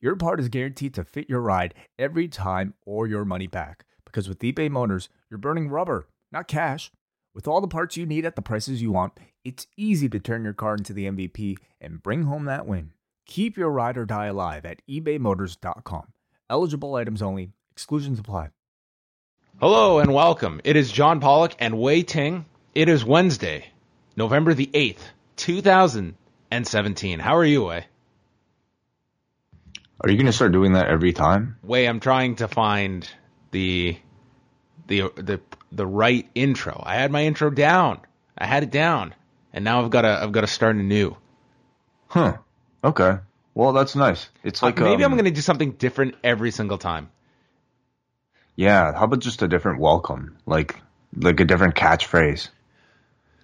your part is guaranteed to fit your ride every time or your money back. Because with eBay Motors, you're burning rubber, not cash. With all the parts you need at the prices you want, it's easy to turn your car into the MVP and bring home that win. Keep your ride or die alive at ebaymotors.com. Eligible items only, exclusions apply. Hello and welcome. It is John Pollock and Wai Ting. It is Wednesday, November the 8th, 2017. How are you, Wai? Are you going to start doing that every time? Wai, I'm trying to find the the the the right intro. I had my intro down. I had it down. And now I've got to I've got to start anew. Huh. Okay. Well, that's nice. It's like maybe um, I'm going to do something different every single time. Yeah, how about just a different welcome? Like like a different catchphrase.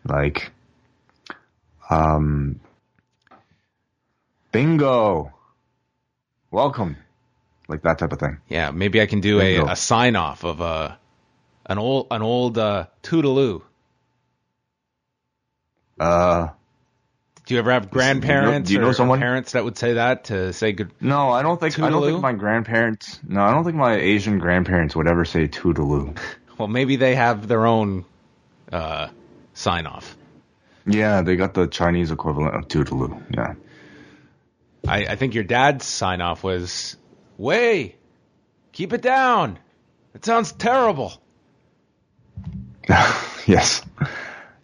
Like um bingo. Welcome. Like that type of thing. Yeah, maybe I can do a, a sign off of a an old an old uh, toodaloo. Uh Do you ever have grandparents do you know or someone? parents that would say that to say good? no, I don't think I don't think my grandparents No, I don't think my Asian grandparents would ever say toodaloo. Well, maybe they have their own uh, sign off. Yeah, they got the Chinese equivalent of toodaloo. Yeah. I, I think your dad's sign off was, "Wai, keep it down. It sounds terrible." yes,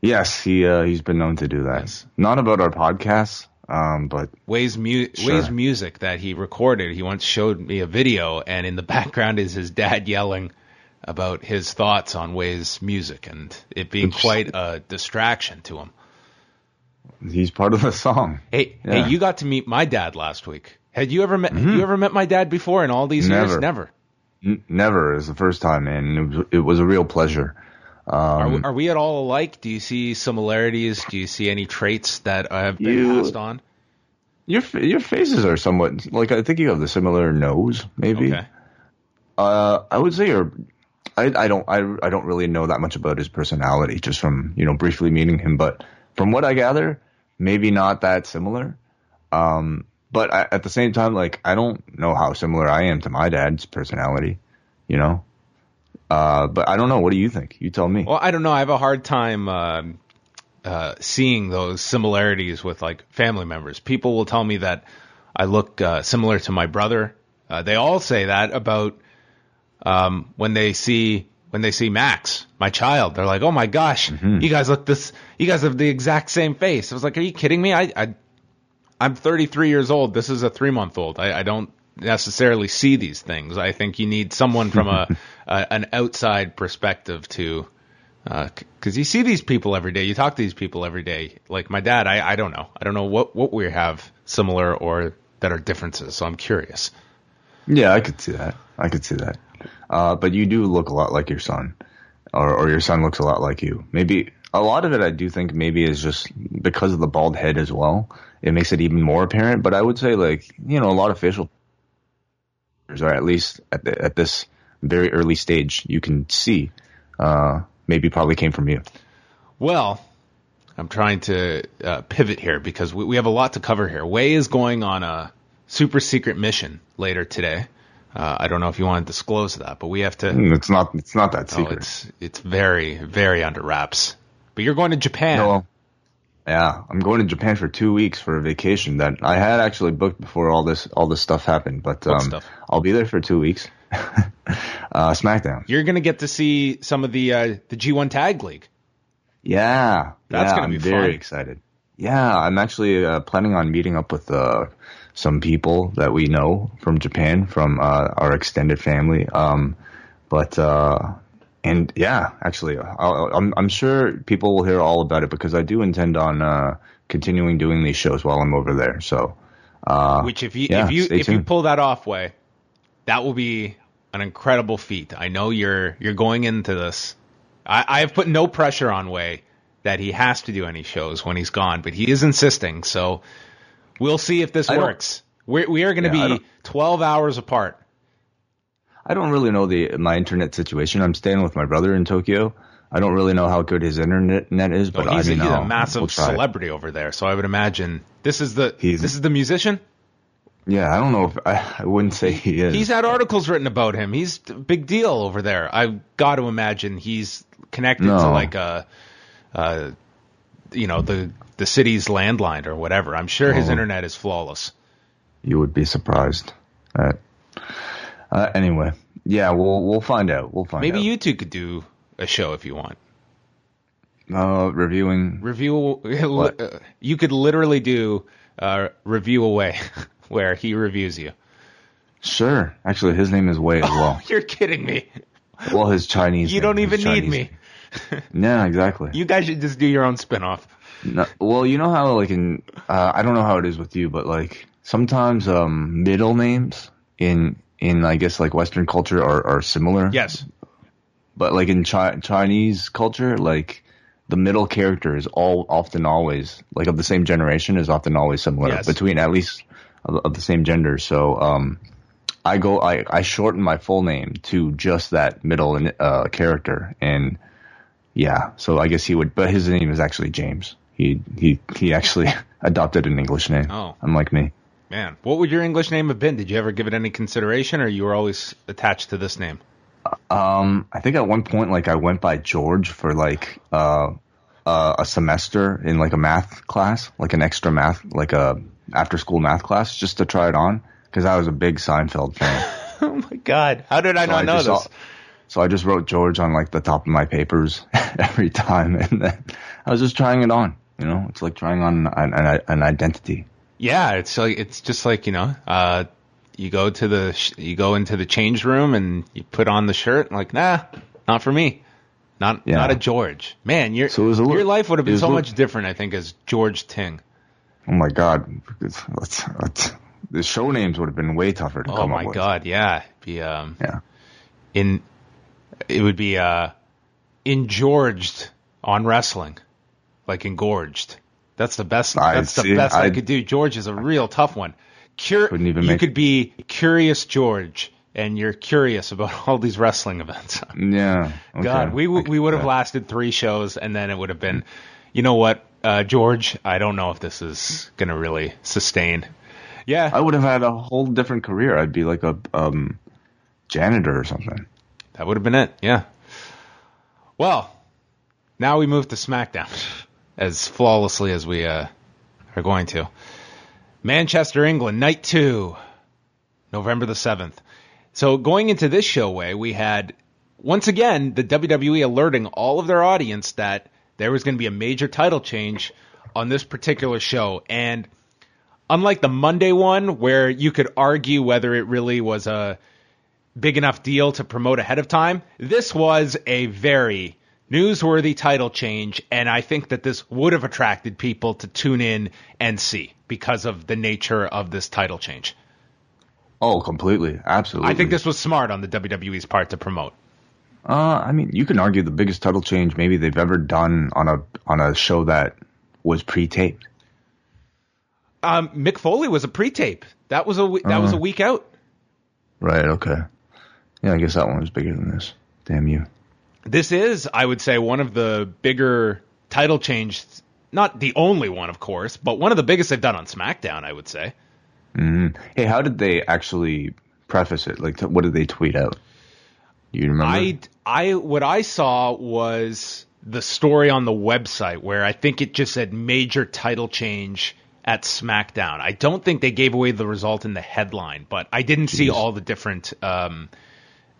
yes, he uh, he's been known to do that. Yes. Not about our podcasts, um, but Wai's, mu- Sure. Wai's music that he recorded, he once showed me a video, and in the background is his dad yelling about his thoughts on Way's music and it being quite a distraction to him. He's part of the song. Hey, Yeah. hey, you got to meet my dad last week. Had you ever met? You ever met my dad before in all these years? Mm-hmm. Never. Never. N- never is the first time, and it was, it was a real pleasure. Are, Um, we, are we at all alike? Do you see similarities? Do you see any traits that I have been You- passed on? your your faces are somewhat like I think you have the similar nose, maybe. Okay. Uh, I would say you're. I, I don't I, I don't really know that much about his personality just from you know briefly meeting him, but from what I gather, maybe not that similar. Um, but I, at the same time, like I don't know how similar I am to my dad's personality, you know. Uh, but I don't know. What do you think? You tell me. Well, I don't know. I have a hard time um, uh, seeing those similarities with like family members. People will tell me that I look uh, similar to my brother. Uh, they all say that about um, when they see when they see Max, my child. They're like, "Oh my gosh, mm-hmm. you guys look this. You guys have the exact same face." I was like, "Are you kidding me? I, I I'm 33 years old. This is a three month old. I, I don't necessarily see these things. I think you need someone from a, a an outside perspective to, uh, because you see these people every day. You talk to these people every day. Like my dad, I, I don't know. I don't know what what we have similar or that are differences. So I'm curious. Yeah, I could see that. I could see that. Uh, but you do look a lot like your son, or, or your son looks a lot like you. Maybe a lot of it, I do think, maybe is just because of the bald head as well. It makes it even more apparent. But I would say, like you know, a lot of facial, or at least at the, at this very early stage, you can see, uh, maybe probably came from you. Well, I'm trying to uh, pivot here because we, we have a lot to cover here. Wai is going on a super secret mission later today. Uh, I don't know if you want to disclose that, but we have to. Mm, It's not. It's not that secret. it's it's very very under wraps. But you're going to Japan. No. Yeah, I'm going to Japan for two weeks for a vacation that I had actually booked before all this all this stuff happened. But um, stuff? I'll be there for two weeks. uh, SmackDown. You're going to get to see some of the uh, the G1 Tag League. Yeah, That's yeah, gonna be I'm very fun. excited. Yeah, I'm actually uh, planning on meeting up with uh, some people that we know from Japan, from uh, our extended family. Um, but uh, and yeah, actually, I'll, I'm I'm sure people will hear all about it because I do intend on uh, continuing doing these shows while I'm over there. So, uh, Which if you yeah, if you if you pull that off, way, that will be an incredible feat. I know you're you're going into this. I, I have put no pressure on Wai that he has to do any shows when he's gone, but he is insisting. So we'll see if this I works. We're, we are going to Yeah, be 12 hours apart. I don't really know the my internet situation. I'm staying with my brother in Tokyo. I don't really know how good his internet net is, but he's, I mean, a, he's a I'll- massive we'll it. celebrity over there, so I would imagine this is the He's- this is the musician. Yeah, I don't know if I, I wouldn't say he is. He's had articles written about him. He's a big deal over there. I've got to imagine he's connected to like a, uh, you know, the the city's landline or whatever. I'm sure his Oh. internet is flawless. you would be surprised. Uh, uh, anyway, yeah, we'll we'll find out. We'll find Maybe out. you two could do a show if you want. uh, reviewing. Review. What? uh, You could literally do uh, review away, where he reviews you. Sure, actually, his name is Wai as well. You're kidding me. well, his Chinese. You name, don't even need me. Yeah, exactly. You guys should just do your own spin-off. No, well, you know how like in uh, I don't know how it is with you, but like sometimes um, middle names in in I guess like Western culture are, are similar. Yes. But like in chi- Chinese culture, like the middle character is all often always like of the same generation is often always similar Yes. between at least of, of the same gender. So um, I go I I shorten my full name to just that middle uh, character and. Yeah, so I guess he would, but his name is actually James. He he he actually adopted an English name. Oh. unlike me. Man, what would your English name have been? Did you ever give it any consideration, or you were always attached to this name? Um, I think at one point, like I went by George for like uh, uh a semester in like a math class, like an extra math, like a after school math class, just to try it on because I was a big Seinfeld fan. Oh my God! How did I So not I know this? saw- so I just wrote George on like the top of my papers every time, and then I was just trying it on. You know, it's like trying on an, an, an identity. Yeah, it's like it's just like you know, uh, you go to the sh- you go into the change room and you put on the shirt. Like, nah, not for me. Not Yeah. not a George. Man, your So a your life would have been so a- much different, I think, as George Ting. Oh my god, it's, it's, it's, the show names would have been way tougher to Oh come my up with. my God, yeah, be um Yeah. in it would be uh engorged on wrestling, like engorged. That's the best. I that's the best I, I- could do. George is a real tough one. Cur- Couldn't even you could be curious George, and you're curious about all these wrestling events. Yeah. okay. God, we w- we would have lasted three shows, and then it would have been, you know what, uh, George? I don't know if this is gonna really sustain. Yeah, I would have had a whole different career. I'd be like a um, janitor or something. That would have been it. Yeah. Well, now we move to SmackDown as flawlessly as we uh, are going to. Manchester, England, night two, November the 7th. So going into this show way, we had once again the WWE alerting all of their audience that there was going to be a major title change on this particular show. And unlike the Monday one, where you could argue whether it really was a big enough deal to promote ahead of time. This was a very newsworthy title change, and I think that this would have attracted people to tune in and see because of the nature of this title change. Oh, completely, absolutely. I think this was smart on the WWE's part to promote. Uh, I mean, you can argue the biggest title change maybe they've ever done on a on a show that was pre-taped. Um, Mick Foley was a pre-tape. That was a that was a week out. Right. Okay. Yeah, I guess that one was bigger than this. Damn you. This is, I would say, one of the bigger title changes. Not the only one, of course, but one of the biggest they've done on SmackDown. I would say. Hey, how did they actually preface it? Like, t- what did they tweet out? Do you remember? I, I, what I saw was the story on the website where I think it just said major title change at SmackDown. I don't think they gave away the result in the headline, but I didn't see all the different um,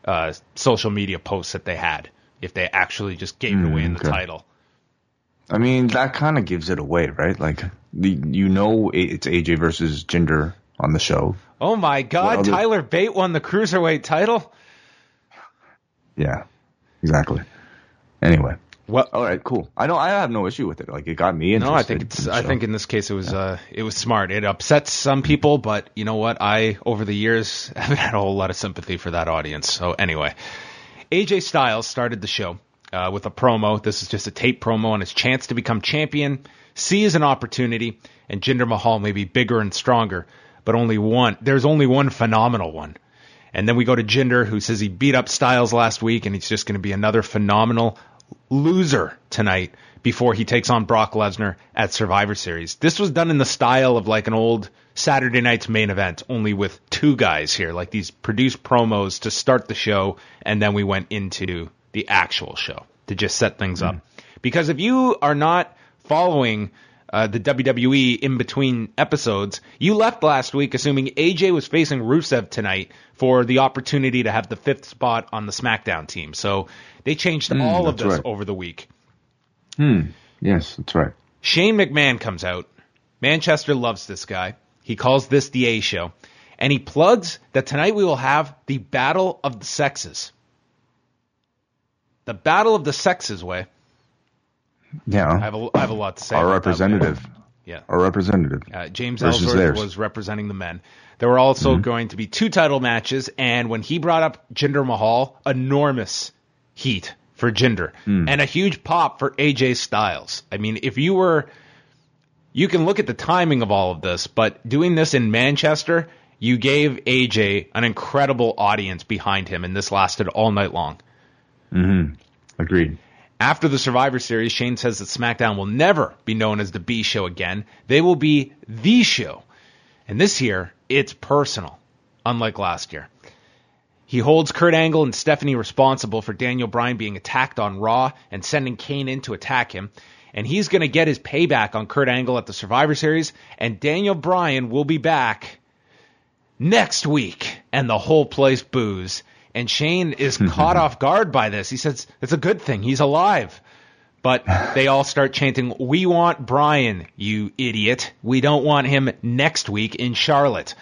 uh, social media posts that they had. If they actually just gave it away in the okay. title. I mean, that kind of gives it away, right? Like, the, you know, it's AJ versus Jinder on the show. Oh my God! other- Tyler Bate won the cruiserweight title. Yeah, exactly. Anyway, Well, All right, cool. I know I have no issue with it. Like it got me interested. no, I think it's. I think in this case it was. Uh, it was smart. It upsets some people, but you know what? I over the years haven't had a whole lot of sympathy for that audience. So anyway, AJ Styles started the show uh, with a promo. This is just a tape promo on his chance to become champion. Sees an opportunity, and Jinder Mahal may be bigger and stronger, but only one. There's only one phenomenal one. And then we go to Jinder, who says he beat up Styles last week, and he's just going to be another phenomenal loser tonight before he takes on Brock Lesnar at Survivor Series. This was done in the style of like an old Saturday night's main event, only with two guys here, like these produced promos to start the show, and then we went into the actual show to just set things up. Because if you are not following uh, the WWE in between episodes, you left last week assuming AJ was facing Rusev tonight for the opportunity to have the fifth spot on the SmackDown team. So they changed all of this right. over the week. Hmm. Yes, that's right. Shane McMahon comes out. Manchester loves this guy. He calls this the A show. And he plugs that tonight we will have the Battle of the Sexes. The Battle of the Sexes, way. I Yeah, have a, I have a lot to say. our about that, representative, Yeah. our representative. Uh, James Ellsworth theirs. was representing the men. There were also going to be two title matches, and when he brought up Jinder Mahal, enormous heat for Jinder and a huge pop for AJ Styles. I mean, if you were, you can look at the timing of all of this, but doing this in Manchester, you gave AJ an incredible audience behind him, and this lasted all night long. Mm-hmm. Agreed. After the Survivor Series, Shane says that SmackDown will never be known as the B Show again. They will be the show. And this year, it's personal, unlike last year. He holds Kurt Angle and Stephanie responsible for Daniel Bryan being attacked on Raw and sending Kane in to attack him. And he's going to get his payback on Kurt Angle at the Survivor Series. And Daniel Bryan will be back next week. And the whole place boos. And Shane is caught off guard by this. He says it's a good thing. He's alive. But they all start chanting, We want Bryan, you idiot. We don't want him next week in Charlotte.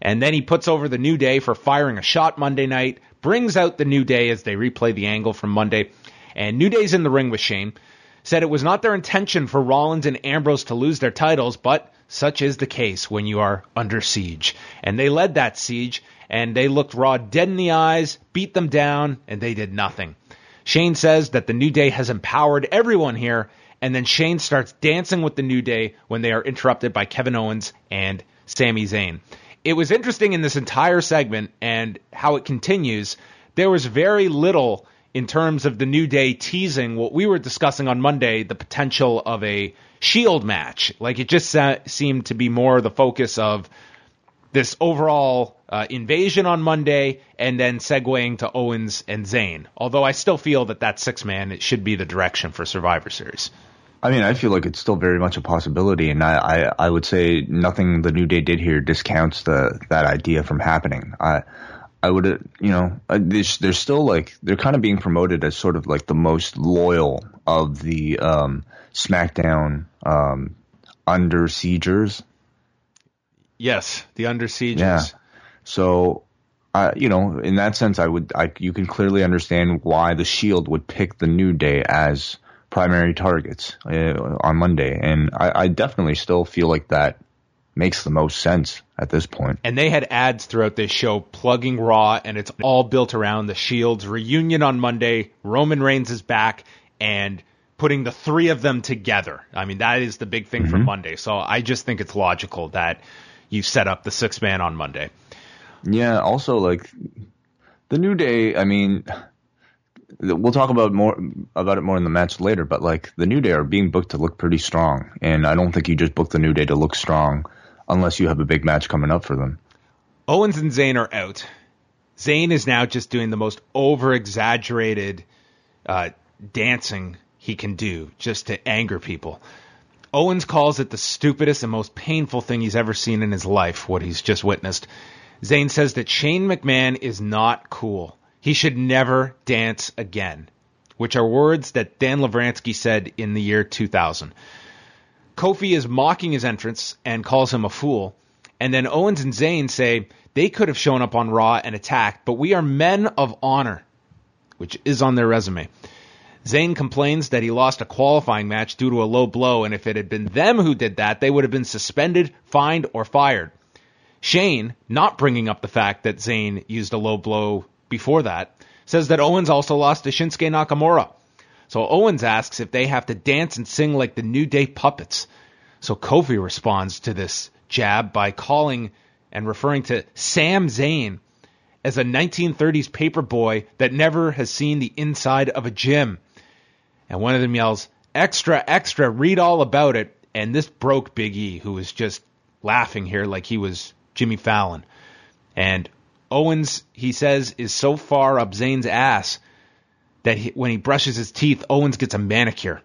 And then he puts over the New Day for firing a shot Monday night, brings out the New Day as they replay the angle from Monday. And New Day's in the ring with Shane. Said it was not their intention for Rollins and Ambrose to lose their titles, but such is the case when you are under siege. And they led that siege, and they looked Raw dead in the eyes, beat them down, and they did nothing. Shane says that the New Day has empowered everyone here, and then Shane starts dancing with the New Day when they are interrupted by Kevin Owens and Sami Zayn. It was interesting in this entire segment and how it continues. There was very little in terms of the New Day teasing what we were discussing on Monday, the potential of a Shield match. Like it just sa- seemed to be more the focus of this overall uh, invasion on Monday and then segueing to Owens and Zayn. Although I still feel that that six man it should be the direction for Survivor Series. I mean, I feel like it's still very much a possibility, and I, I, I would say nothing the New Day did here discounts the that idea from happening. I, I would, uh, you know, they're still like they're kind of being promoted as sort of like the most loyal of the um, SmackDown um, under siegers. Yes, the Under Sieges. Yeah. So, uh, you know, in that sense, I would, I, you can clearly understand why the Shield would pick the New Day as primary targets uh, on Monday, and I, I definitely still feel like that makes the most sense at this point. And they had ads throughout this show plugging Raw, and it's all built around the Shield's reunion on Monday. Roman Reigns is back, and putting the three of them together. I mean, that is the big thing for mm-hmm. Monday. So I just think it's logical that you set up the six man on Monday. Yeah. Also, like the New Day. I mean, we'll talk about more about it more in the match later. But like the New Day are being booked to look pretty strong, and I don't think you just book the New Day to look strong unless you have a big match coming up for them. Owens and Zayn are out. Zayn is now just doing the most over exaggerated uh, dancing he can do just to anger people. Owens calls it the stupidest and most painful thing he's ever seen in his life, what he's just witnessed. Zayn says that Shane McMahon is not cool. He should never dance again, which are words that Dan Lavransky said in the year 2000. Kofi is mocking his entrance and calls him a fool. And then Owens and Zayn say they could have shown up on Raw and attacked, but we are men of honor, which is on their resume. Zayn complains that he lost a qualifying match due to a low blow, and if it had been them who did that, they would have been suspended, fined, or fired. Shane, not bringing up the fact that Zayn used a low blow before that, says that Owens also lost to Shinsuke Nakamura. So Owens asks if they have to dance and sing like the New Day puppets. So Kofi responds to this jab by calling and referring to Sam Zayn as a 1930s paper boy that never has seen the inside of a gym. And one of them yells, Extra, extra, read all about it. And this broke Big E, who was just laughing here like he was Jimmy Fallon. And Owens, he says, is so far up Zayn's ass that he, when he brushes his teeth, Owens gets a manicure.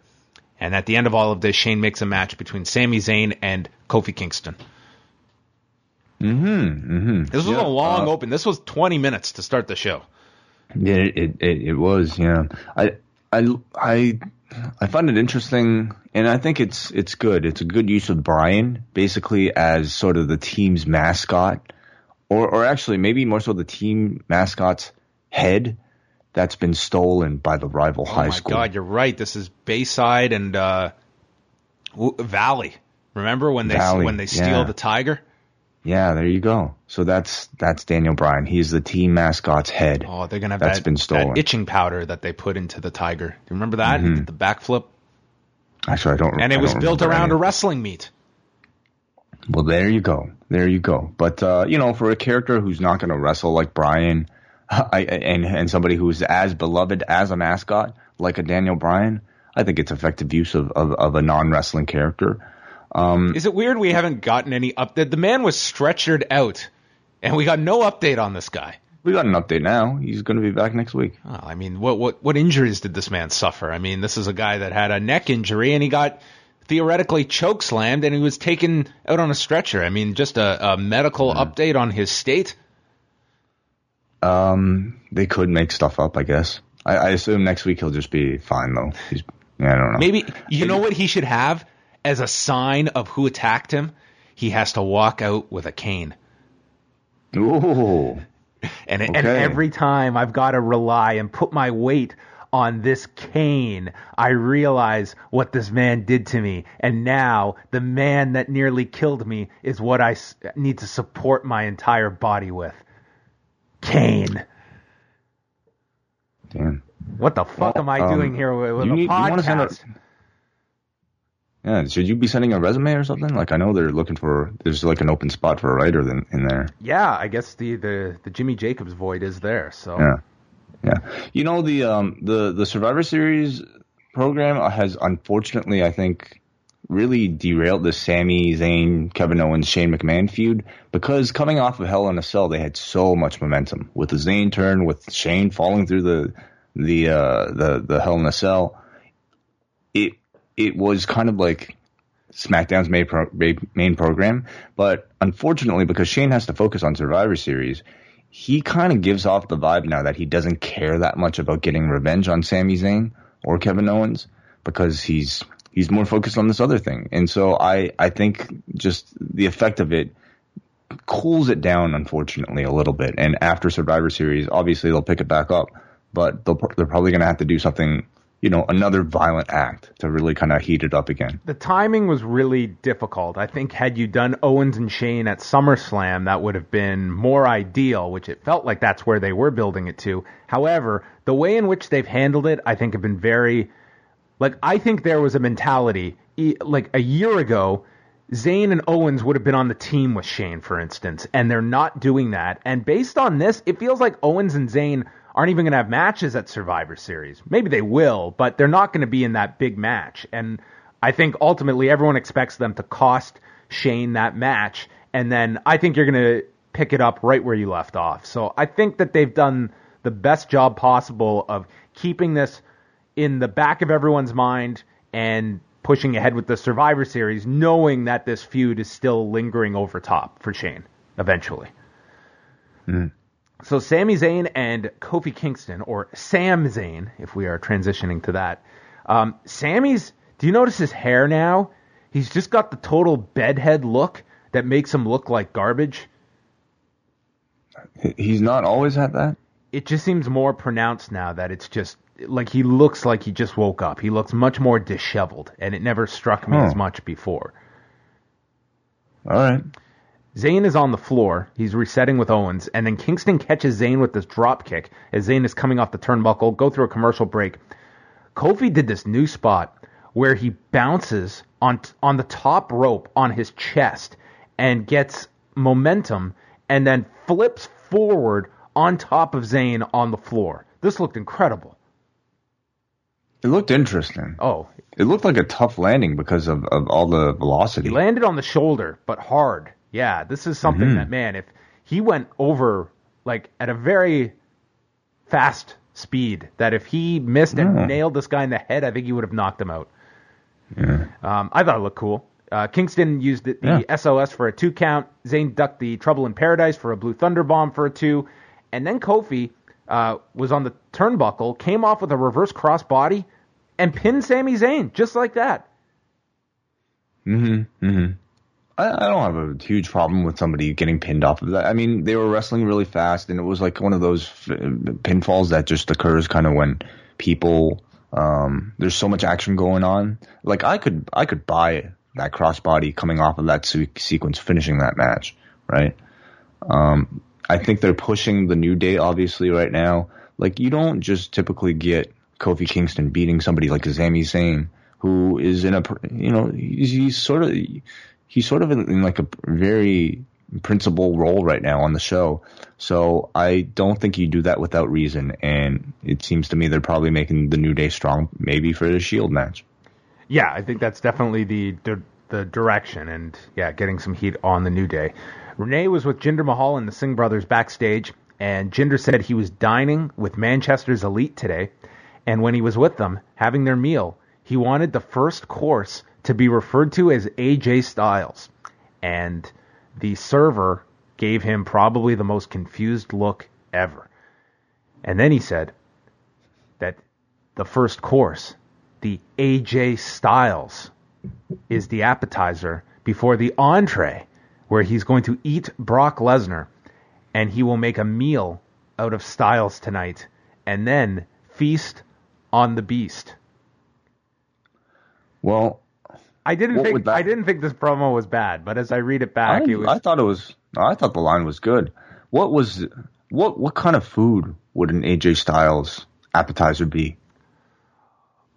And at the end of all of this, Shane makes a match between Sami Zayn and Kofi Kingston. Mm-hmm. mm-hmm. This was Yeah, a long uh, open. This was 20 minutes to start the show. Yeah, it, it it was. Yeah, I I I I find it interesting, and I think it's it's good. It's a good use of Bryan basically as sort of the team's mascot, or or actually maybe more so the team mascot's head that's been stolen by the rival Oh high school. Oh my. God, you're right. This is Bayside and uh, Valley. Remember when they Valley, when they steal yeah. the tiger? Yeah, there you go. So that's that's Daniel Bryan. He's the team mascot's head. Oh, they're gonna have That's that, been stolen. Mm-hmm. that itching powder that they put into the tiger. Do you remember that? He did the backflip, Actually, I don't. Remember. And it I was built around a wrestling meet. Well, there you go. There you go. But uh, you know, for a character who's not going to wrestle like Bryan, I, and and somebody who's as beloved as a mascot like a Daniel Bryan, I think it's effective use of of, of a non wrestling character. Um, Is it weird we haven't gotten any update? The man was stretchered out, and we got no update on this guy. we got an update now. He's going to be back next week. Oh, I mean, what what what injuries did this man suffer? I mean, this is a guy that had a neck injury and he got theoretically choke slammed and he was taken out on a stretcher. I mean, just a, a medical update on his state. Um, they could make stuff up, I guess. I, I assume next week he'll just be fine though. He's, I don't know. Maybe you know what he should have as a sign of who attacked him. He has to walk out with a cane. Ooh. And, and every time I've got to rely and put my weight on this cane, I realize what this man did to me. And now the man that nearly killed me is what I need to support my entire body with. Cane. Damn. What the fuck Well, am I um, doing here with, with a need- send a- podcast? Yeah, should you be sending a resume or something? Like I know they're looking for there's like an open spot for a writer in, in there. yeah, I guess the, the, the Jimmy Jacobs void is there. So Yeah, yeah. You know the um the the Survivor Series program has unfortunately I think really derailed the Sami Zayn, Kevin Owens, Shane McMahon feud because coming off of Hell in a Cell they had so much momentum with the Zayn turn, with Shane falling through the the uh the the Hell in a Cell. It it was kind of like SmackDown's main, pro- main main program, but unfortunately, because Shane has to focus on Survivor Series, he kind of gives off the vibe now that he doesn't care that much about getting revenge on Sami Zayn or Kevin Owens because he's he's more focused on this other thing. And so I I think just the effect of it cools it down unfortunately a little bit. And after Survivor Series, obviously they'll pick it back up, but they'll, they're probably going to have to do something, you know, another violent act to really kind of heat it up again. The timing was really difficult. I think had you done Owens and Shane at SummerSlam, that would have been more ideal, which it felt like that's where they were building it to. However, the way in which they've handled it, I think, have been very. Like, I think there was a mentality, like a year ago, Zayn and Owens would have been on the team with Shane, for instance, and they're not doing that. And based on this, it feels like Owens and Zayn aren't even going to have matches at Survivor Series. Maybe they will, but they're not going to be in that big match. And I think ultimately everyone expects them to cost Shane that match. And then I think you're going to pick it up right where you left off. So I think that they've done the best job possible of keeping this in the back of everyone's mind and pushing ahead with the Survivor Series, knowing that this feud is still lingering over top for Shane eventually. So Sami Zayn and Kofi Kingston, or Sam Zayn, if we are transitioning to that. Um, Sammy's, do you notice his hair now? He's just got the total bedhead look that makes him look like garbage. He's not always had that. it just seems more pronounced now that it's just like he looks like he just woke up. He looks much more disheveled, and it never struck me Huh. as much before. All right. Zayn is on the floor. He's resetting with Owens, and then Kingston catches Zayn with this drop kick as Zayn is coming off the turnbuckle. Go through a commercial break. Kofi did this new spot where he bounces on on the top rope on his chest and gets momentum, and then flips forward on top of Zayn on the floor. This looked incredible. It looked interesting. Oh, It looked like a tough landing because of, of all the velocity. He landed on the shoulder, but hard. Yeah, this is something Mm-hmm. that man, if he went over like at a very fast speed, that if he missed and Yeah. nailed this guy in the head, I think he would have knocked him out. Um, I thought it looked cool. Uh, Kingston used the, the SOS for a two count. Zayn ducked the Trouble in Paradise for a Blue Thunder Bomb for a two, and then Kofi uh, was on the turnbuckle, came off with a reverse cross body, and pinned Sami Zayn just like that. Hmm. I, I don't have a huge problem with somebody getting pinned off of that. I mean, they were wrestling really fast, and it was like one of those f- pinfalls that just occurs kind of when people um, there's so much action going on. Like I could I could buy that crossbody coming off of that se- sequence, finishing that match, right? Um, I think they're pushing the new day obviously right now. Like you don't just typically get Kofi Kingston beating somebody like Sami Zayn, who is in a you know he's, he's sort of he's sort of in, in like a very principal role right now on the show. So I don't think you do that without reason. And it seems to me they're probably making the New Day strong, maybe for the Shield match. Yeah, I think that's definitely the, the the direction, and yeah, getting some heat on the New Day. Renee was with Jinder Mahal and the Singh brothers backstage, and Jinder said he was dining with Manchester's elite today, and when he was with them having their meal, he wanted the first course to be referred to as AJ Styles, and the server gave him probably the most confused look ever. And then he said that the first course, the AJ Styles, is the appetizer before the entree, where he's going to eat Brock Lesnar, and he will make a meal out of Styles tonight, and then feast on the beast. Well, I didn't think that- I didn't think this promo was bad, but as I read it back, I, it was I thought it was. I thought the line was good. What was what? What kind of food would an AJ Styles appetizer be?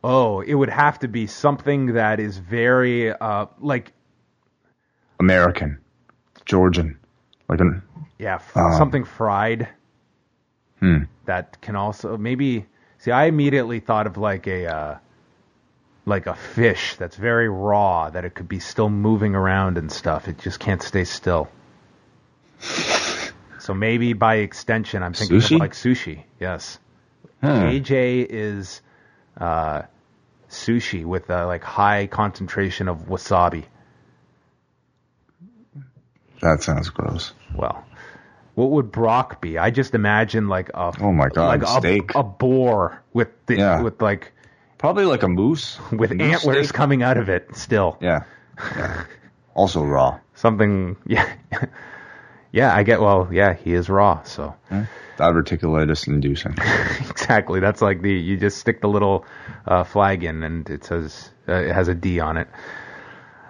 oh, it would have to be something that is very uh like American, Georgian, like an yeah f- Um, something fried. hmm. that can also maybe see I immediately thought of like a uh, like a fish that's very raw that it could be still moving around and stuff. It just can't stay still. so maybe by extension, I'm thinking Sushi? of like sushi. Yes, Hmm. AJ is uh, sushi with a like high concentration of wasabi. That sounds gross. Well, what would Brock be? I just imagine like a Oh my God, like a, steak. a boar with the Yeah. with like Probably like a moose with Moose antlers steak? coming out of it still. Yeah. yeah. Also raw. Something yeah. yeah, I get well, yeah, he is raw, so Diverticulitis inducing. exactly. That's like the you just stick the little uh, flag in and it says uh, it has a D on it.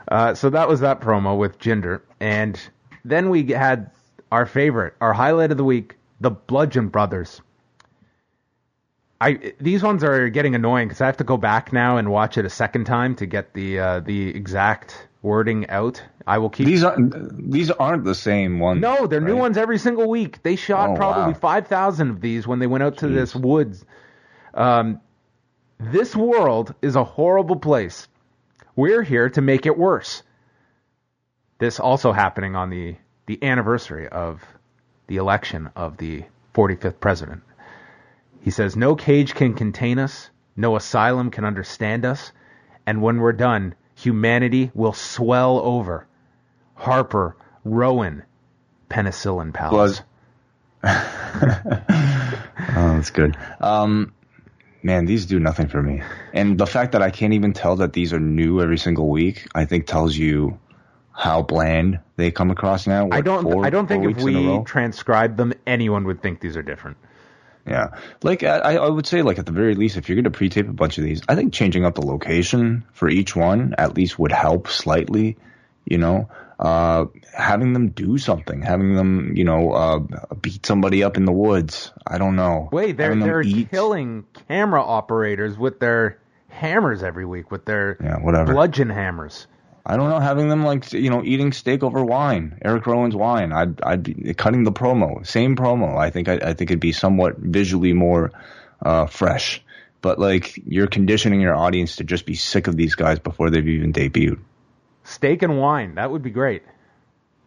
Uh, so that was that promo with Jinder, and then we had our favorite, our highlight of the week, the Bludgeon Brothers. I these ones are getting annoying because I have to go back now and watch it a second time to get the uh, the exact wording out. I will keep These aren't these aren't the same ones. no, they're new ones every single week. They shot Oh, probably wow. 5,000 of these when they went out to this woods. Um, this world is a horrible place. We're here to make it worse. This also happening on the, the anniversary of the election of the 45th president. He says, No cage can contain us, no asylum can understand us, and when we're done, humanity will swell over. Harper, Rowan, Penicillin Palace. Oh, that's good. Um, man, these do nothing for me. And the fact that I can't even tell that these are new every single week, I think tells you how bland they come across now. I don't. four- I don't think if weeks in a we transcribe them, anyone would think these are different. Yeah, like I, I would say, like at the very least, if you're going to pre-tape a bunch of these, I think changing up the location for each one at least would help slightly. You know, uh, having them do something, having them, you know, uh, beat somebody up in the woods. I don't know. Wait, they're they're eat- killing camera operators with their hammers every week with their Yeah, whatever. bludgeon hammers. I don't know, having them like you know eating steak over wine, Eric Rowan's wine. I'd I'd be cutting the promo, same promo. I think I, I think it'd be somewhat visually more uh, fresh. But like you're conditioning your audience to just be sick of these guys before they've even debuted. Steak and wine, that would be great.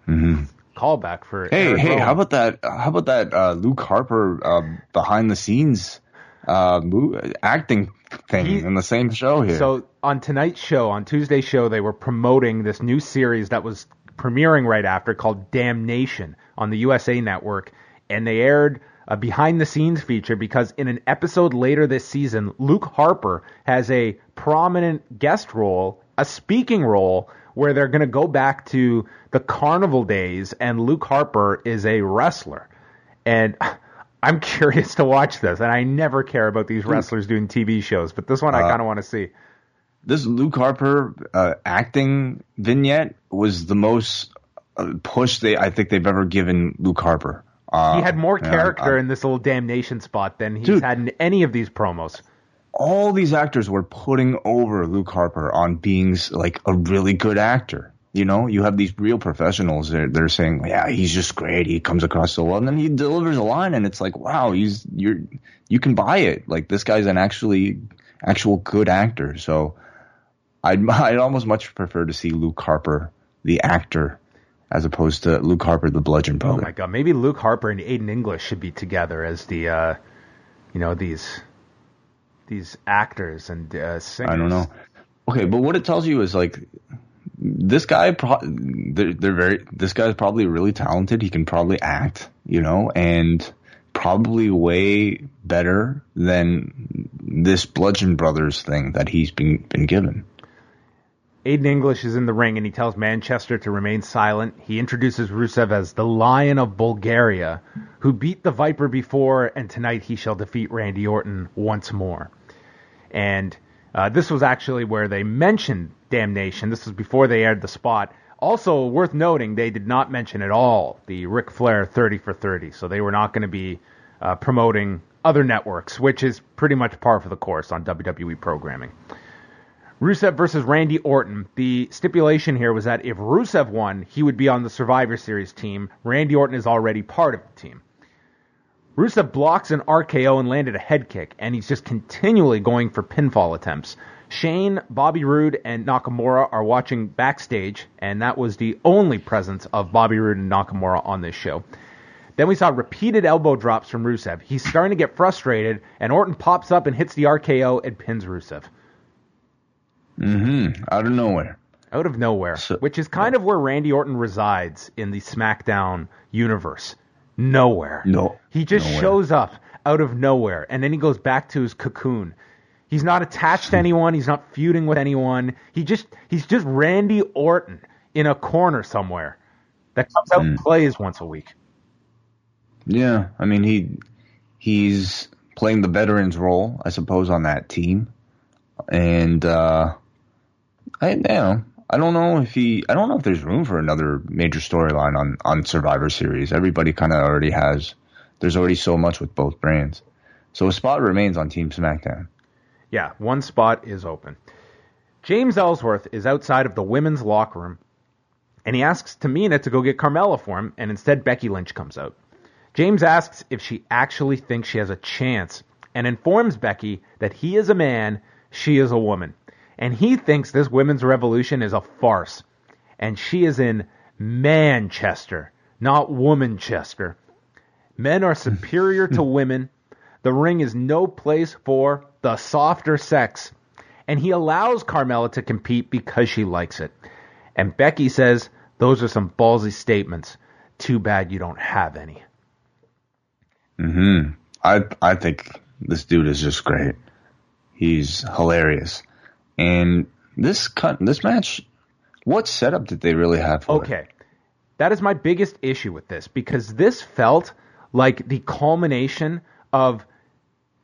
Mm-hmm. Callback for Hey, Eric hey, Rowan. how about that? How about that uh, Luke Harper uh, behind the scenes uh, acting thing He- in the same show here? So on tonight's show, on Tuesday's show, they were promoting this new series that was premiering right after called Damnation on the USA Network, and they aired a behind the scenes feature because in an episode later this season, Luke Harper has a prominent guest role, a speaking role where they're going to go back to the carnival days and Luke Harper is a wrestler. And I'm curious to watch this, and I never care about these wrestlers doing TV shows, but this one I kind of want to see. this Luke Harper uh, acting vignette was the most uh, push they I think they've ever given Luke Harper. Uh, He had more character I- in this little damnation spot than he's Dude. had in any of these promos. all these actors were putting over Luke Harper on being like a really good actor. You know, you have these real professionals that they're saying, "Yeah, he's just great. He comes across so well." And then he delivers a line, and it's like, "Wow, he's you're you can buy it. Like this guy's an actually actual good actor." So, I'd I'd almost much prefer to see Luke Harper, the actor, as opposed to Luke Harper, the bludgeon poet. Oh my god, maybe Luke Harper and Aiden English should be together as the, uh, you know, these these actors and uh, singers. I don't know. Okay, but what it tells you is like this guy. Pro- they're, they're very. This guy's probably really talented. He can probably act, you know, and probably way better than this Bludgeon Brothers thing that he's been been given. Aiden English is in the ring and he tells Manchester to remain silent. He introduces Rusev as the Lion of Bulgaria, who beat the Viper before, and tonight he shall defeat Randy Orton once more. And uh, this was actually where they mentioned Damnation. This was before they aired the spot. Also, worth noting, they did not mention at all the Ric Flair 30 for 30, so they were not going to be uh, promoting other networks, which is pretty much par for the course on WWE programming. Rusev versus Randy Orton. The stipulation here was that if Rusev won, he would be on the Survivor Series team. Randy Orton is already part of the team. Rusev blocks an RKO and landed a head kick, and he's just continually going for pinfall attempts. Shane, Bobby Roode, and Nakamura are watching backstage, and that was the only presence of Bobby Roode and Nakamura on this show. Then we saw repeated elbow drops from Rusev. He's starting to get frustrated, and Orton pops up and hits the RKO and pins Rusev. Mm-hmm. Out of nowhere. out of nowhere, So- which is kind of where Randy Orton resides in the SmackDown universe. Nowhere. No, He just nowhere. shows up out of nowhere and then he goes back to his cocoon. He's not attached to anyone, he's not feuding with anyone. He just he's just Randy Orton in a corner somewhere that comes out and plays once a week. Yeah, I mean he he's playing the veterans role, I suppose, on that team, and uh, I you know I don't know if he I don't know if there's room for another major storyline on on Survivor Series. Everybody kind of already has. There's already so much with both brands, so a spot remains on Team SmackDown. Yeah, one spot is open. James Ellsworth is outside of the women's locker room, and he asks Tamina to go get Carmella for him, and instead Becky Lynch comes out. James asks if she actually thinks she has a chance, and informs Becky that he is a man, she is a woman, and he thinks this women's revolution is a farce, and she is in Manchester, not Womanchester. Men are superior to women. The ring is no place for the softer sex. And he allows Carmella to compete because she likes it. And Becky says, those are some ballsy statements. Too bad you don't have any. Hmm. I I think this dude is just great. He's hilarious, and this cut this match. What setup did they really have it? Okay. That is my biggest issue with this because this felt like the culmination of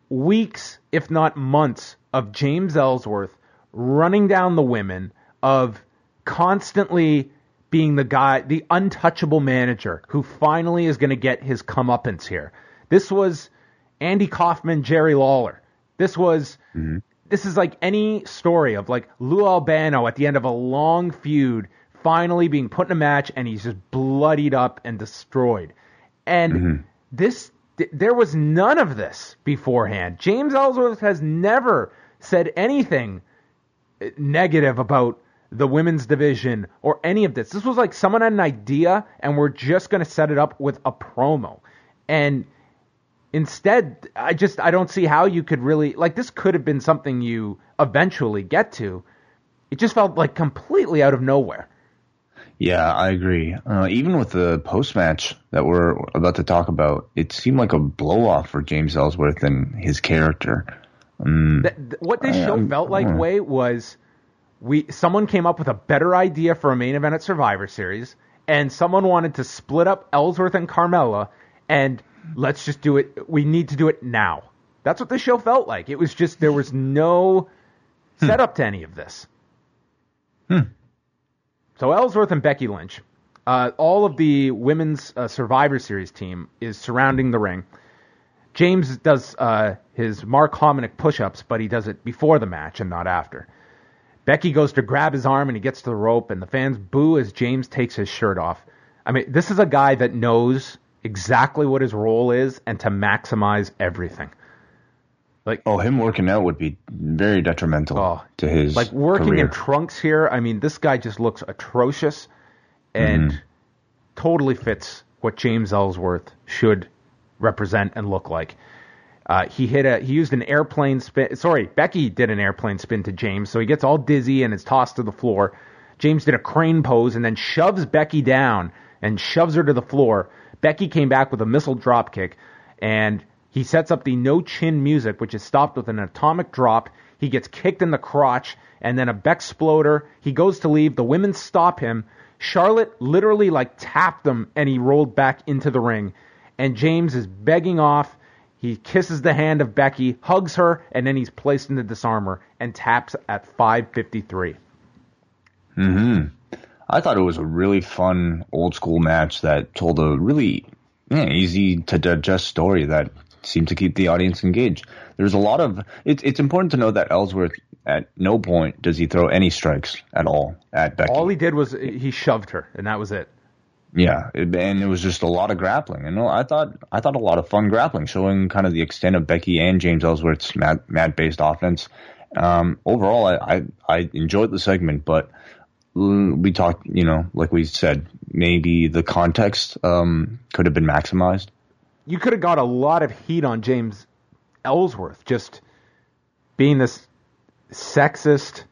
weeks, if not months, of James Ellsworth running down the women, of constantly being the guy, the untouchable manager who finally is going to get his comeuppance here. This was Andy Kaufman, Jerry Lawler. This was mm-hmm. this is like any story of like Lou Albano at the end of a long feud finally being put in a match and he's just bloodied up and destroyed. And mm-hmm. this th- there was none of this beforehand. James Ellsworth has never said anything uh, negative about the women's division or any of this. This was like someone had an idea and we're just going to set it up with a promo. And instead, I just I don't see how you could really like this could have been something you eventually get to. It just felt like completely out of nowhere. Yeah, I agree. Uh, even with the post match that we're about to talk about, it seemed like a blow off for James Ellsworth and his character. Um, th- th- what this show I, felt like, way was we someone came up with a better idea for a main event at Survivor Series, and someone wanted to split up Ellsworth and Carmella, and let's just do it. We need to do it now. That's what this show felt like. It was just there was no hmm. setup to any of this. Hmm. So Ellsworth and Becky Lynch, uh, all of the women's uh, Survivor Series team is surrounding the ring. James does uh, his Mark Hominick push-ups, but he does it before the match and not after. Becky goes to grab his arm and he gets to the rope, and the fans boo as James takes his shirt off. I mean, this is a guy that knows exactly what his role is and to maximize everything. Like oh, him working out would be very detrimental oh, to his like working career. in trunks here. I mean, this guy just looks atrocious, and mm. totally fits what James Ellsworth should represent and look like. Uh, he hit a he used an airplane spin. Sorry, Becky did an airplane spin to James, so he gets all dizzy and is tossed to the floor. James did a crane pose and then shoves Becky down and shoves her to the floor. Becky came back with a missile drop kick, and he sets up the no chin music, which is stopped with an atomic drop. He gets kicked in the crotch and then a Beck exploder. He goes to leave. The women stop him. Charlotte literally like tapped him and he rolled back into the ring. And James is begging off. He kisses the hand of Becky, hugs her, and then he's placed in the disarmer and taps at 553. Hmm. I thought it was a really fun old school match that told a really yeah, easy to digest story that seemed to keep the audience engaged. There's a lot of it's it's important to know that Ellsworth at no point does he throw any strikes at all at Becky. All he did was he shoved her, and that was it. Yeah, it, and it was just a lot of grappling, and I thought I thought a lot of fun grappling, showing kind of the extent of Becky and James Ellsworth's mat mat based offense. Um, overall, I, I I enjoyed the segment, but we talked, you know, like we said, maybe the context um, could have been maximized you could have got a lot of heat on James Ellsworth just being this sexist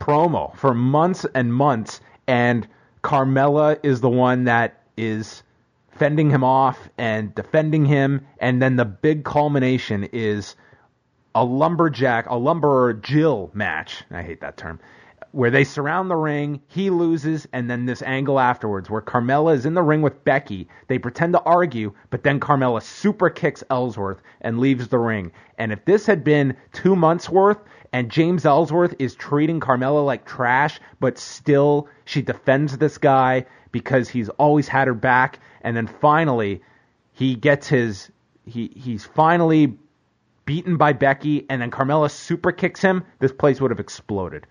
promo for months and months, and Carmella is the one that is fending him off and defending him, and then the big culmination is a lumberjack, a lumber Jill match. I hate that term where they surround the ring, he loses, and then this angle afterwards where Carmella is in the ring with Becky. They pretend to argue, but then Carmella super kicks Ellsworth and leaves the ring. And if this had been two months worth, and James Ellsworth is treating Carmella like trash, but still she defends this guy because he's always had her back, and then finally he gets his he he's finally beaten by Becky, and then Carmella super kicks him, this place would have exploded.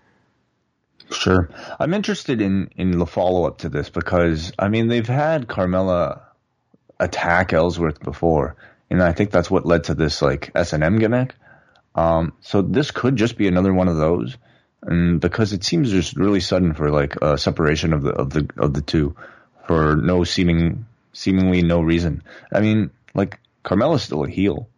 Sure. I'm interested in, in the follow up to this because, I mean, they've had Carmella attack Ellsworth before, and I think that's what led to this, like, S&M gimmick. Um, so this could just be another one of those. And because it seems just really sudden for like a separation of the of the of the two for no seeming seemingly no reason. I mean, like Carmella's still a heel.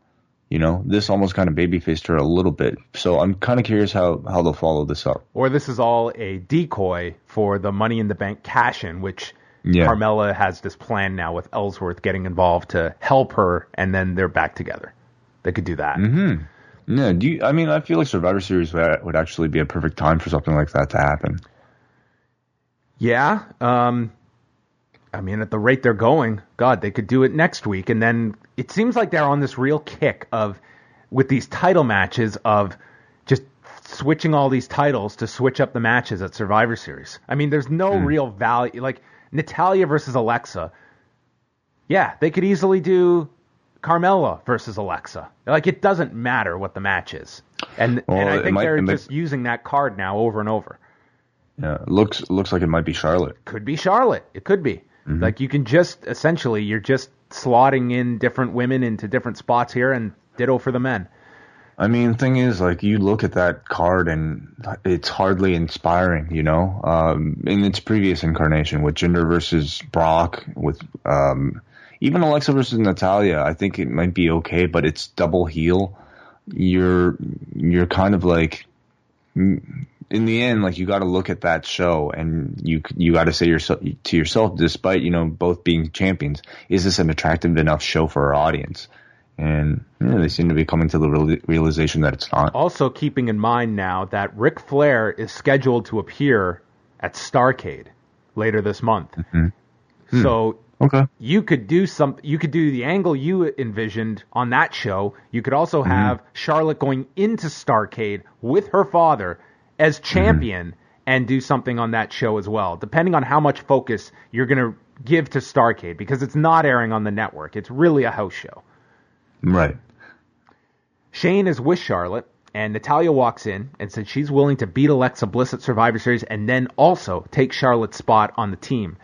You know, this almost kind of babyfaced her a little bit. So I'm kind of curious how, how they'll follow this up. Or this is all a decoy for the Money in the Bank cash in, which yeah. Carmella has this plan now with Ellsworth getting involved to help her, and then they're back together. They could do that. Mm-hmm. Yeah. Do you, I mean, I feel like Survivor Series would, would actually be a perfect time for something like that to happen. Yeah. Um, I mean, at the rate they're going, God, they could do it next week. And then it seems like they're on this real kick of with these title matches of just switching all these titles to switch up the matches at Survivor Series. I mean, there's no hmm. real value. Like Natalya versus Alexa. Yeah, they could easily do Carmella versus Alexa. Like it doesn't matter what the match is, and Well, and I think might- they're it might- just using that card now over and over. Yeah, looks looks like it might be Charlotte. Could be Charlotte. It could be. Like you can just essentially you're just slotting in different women into different spots here, and ditto for the men. I mean, thing is, like, you look at that card and it's hardly inspiring, you know? Um, in its previous incarnation with Jinder versus Brock, with, um, even Alexa versus Natalya, I think it might be okay, but it's double heel. You're, you're kind of like, in the end, like, you gotta look at that show and you, you gotta say yourself, to yourself, despite, you know, both being champions, is this an attractive enough show for our audience? And you know, they seem to be coming to the real- realization that it's not. Also, keeping in mind now that Ric Flair is scheduled to appear at Starcade later this month. Mm-hmm. Hmm. So Okay. you could do some you could do the angle you envisioned on that show. You could also mm-hmm. have Charlotte going into Starcade with her father as champion and do something on that show as well, depending on how much focus you're going to give to Starcade because it's not airing on the network. It's really a house show. Right. Shane is with Charlotte, and Natalya walks in and says she's willing to beat Alexa Bliss at Survivor Series and then also take Charlotte's spot on the team.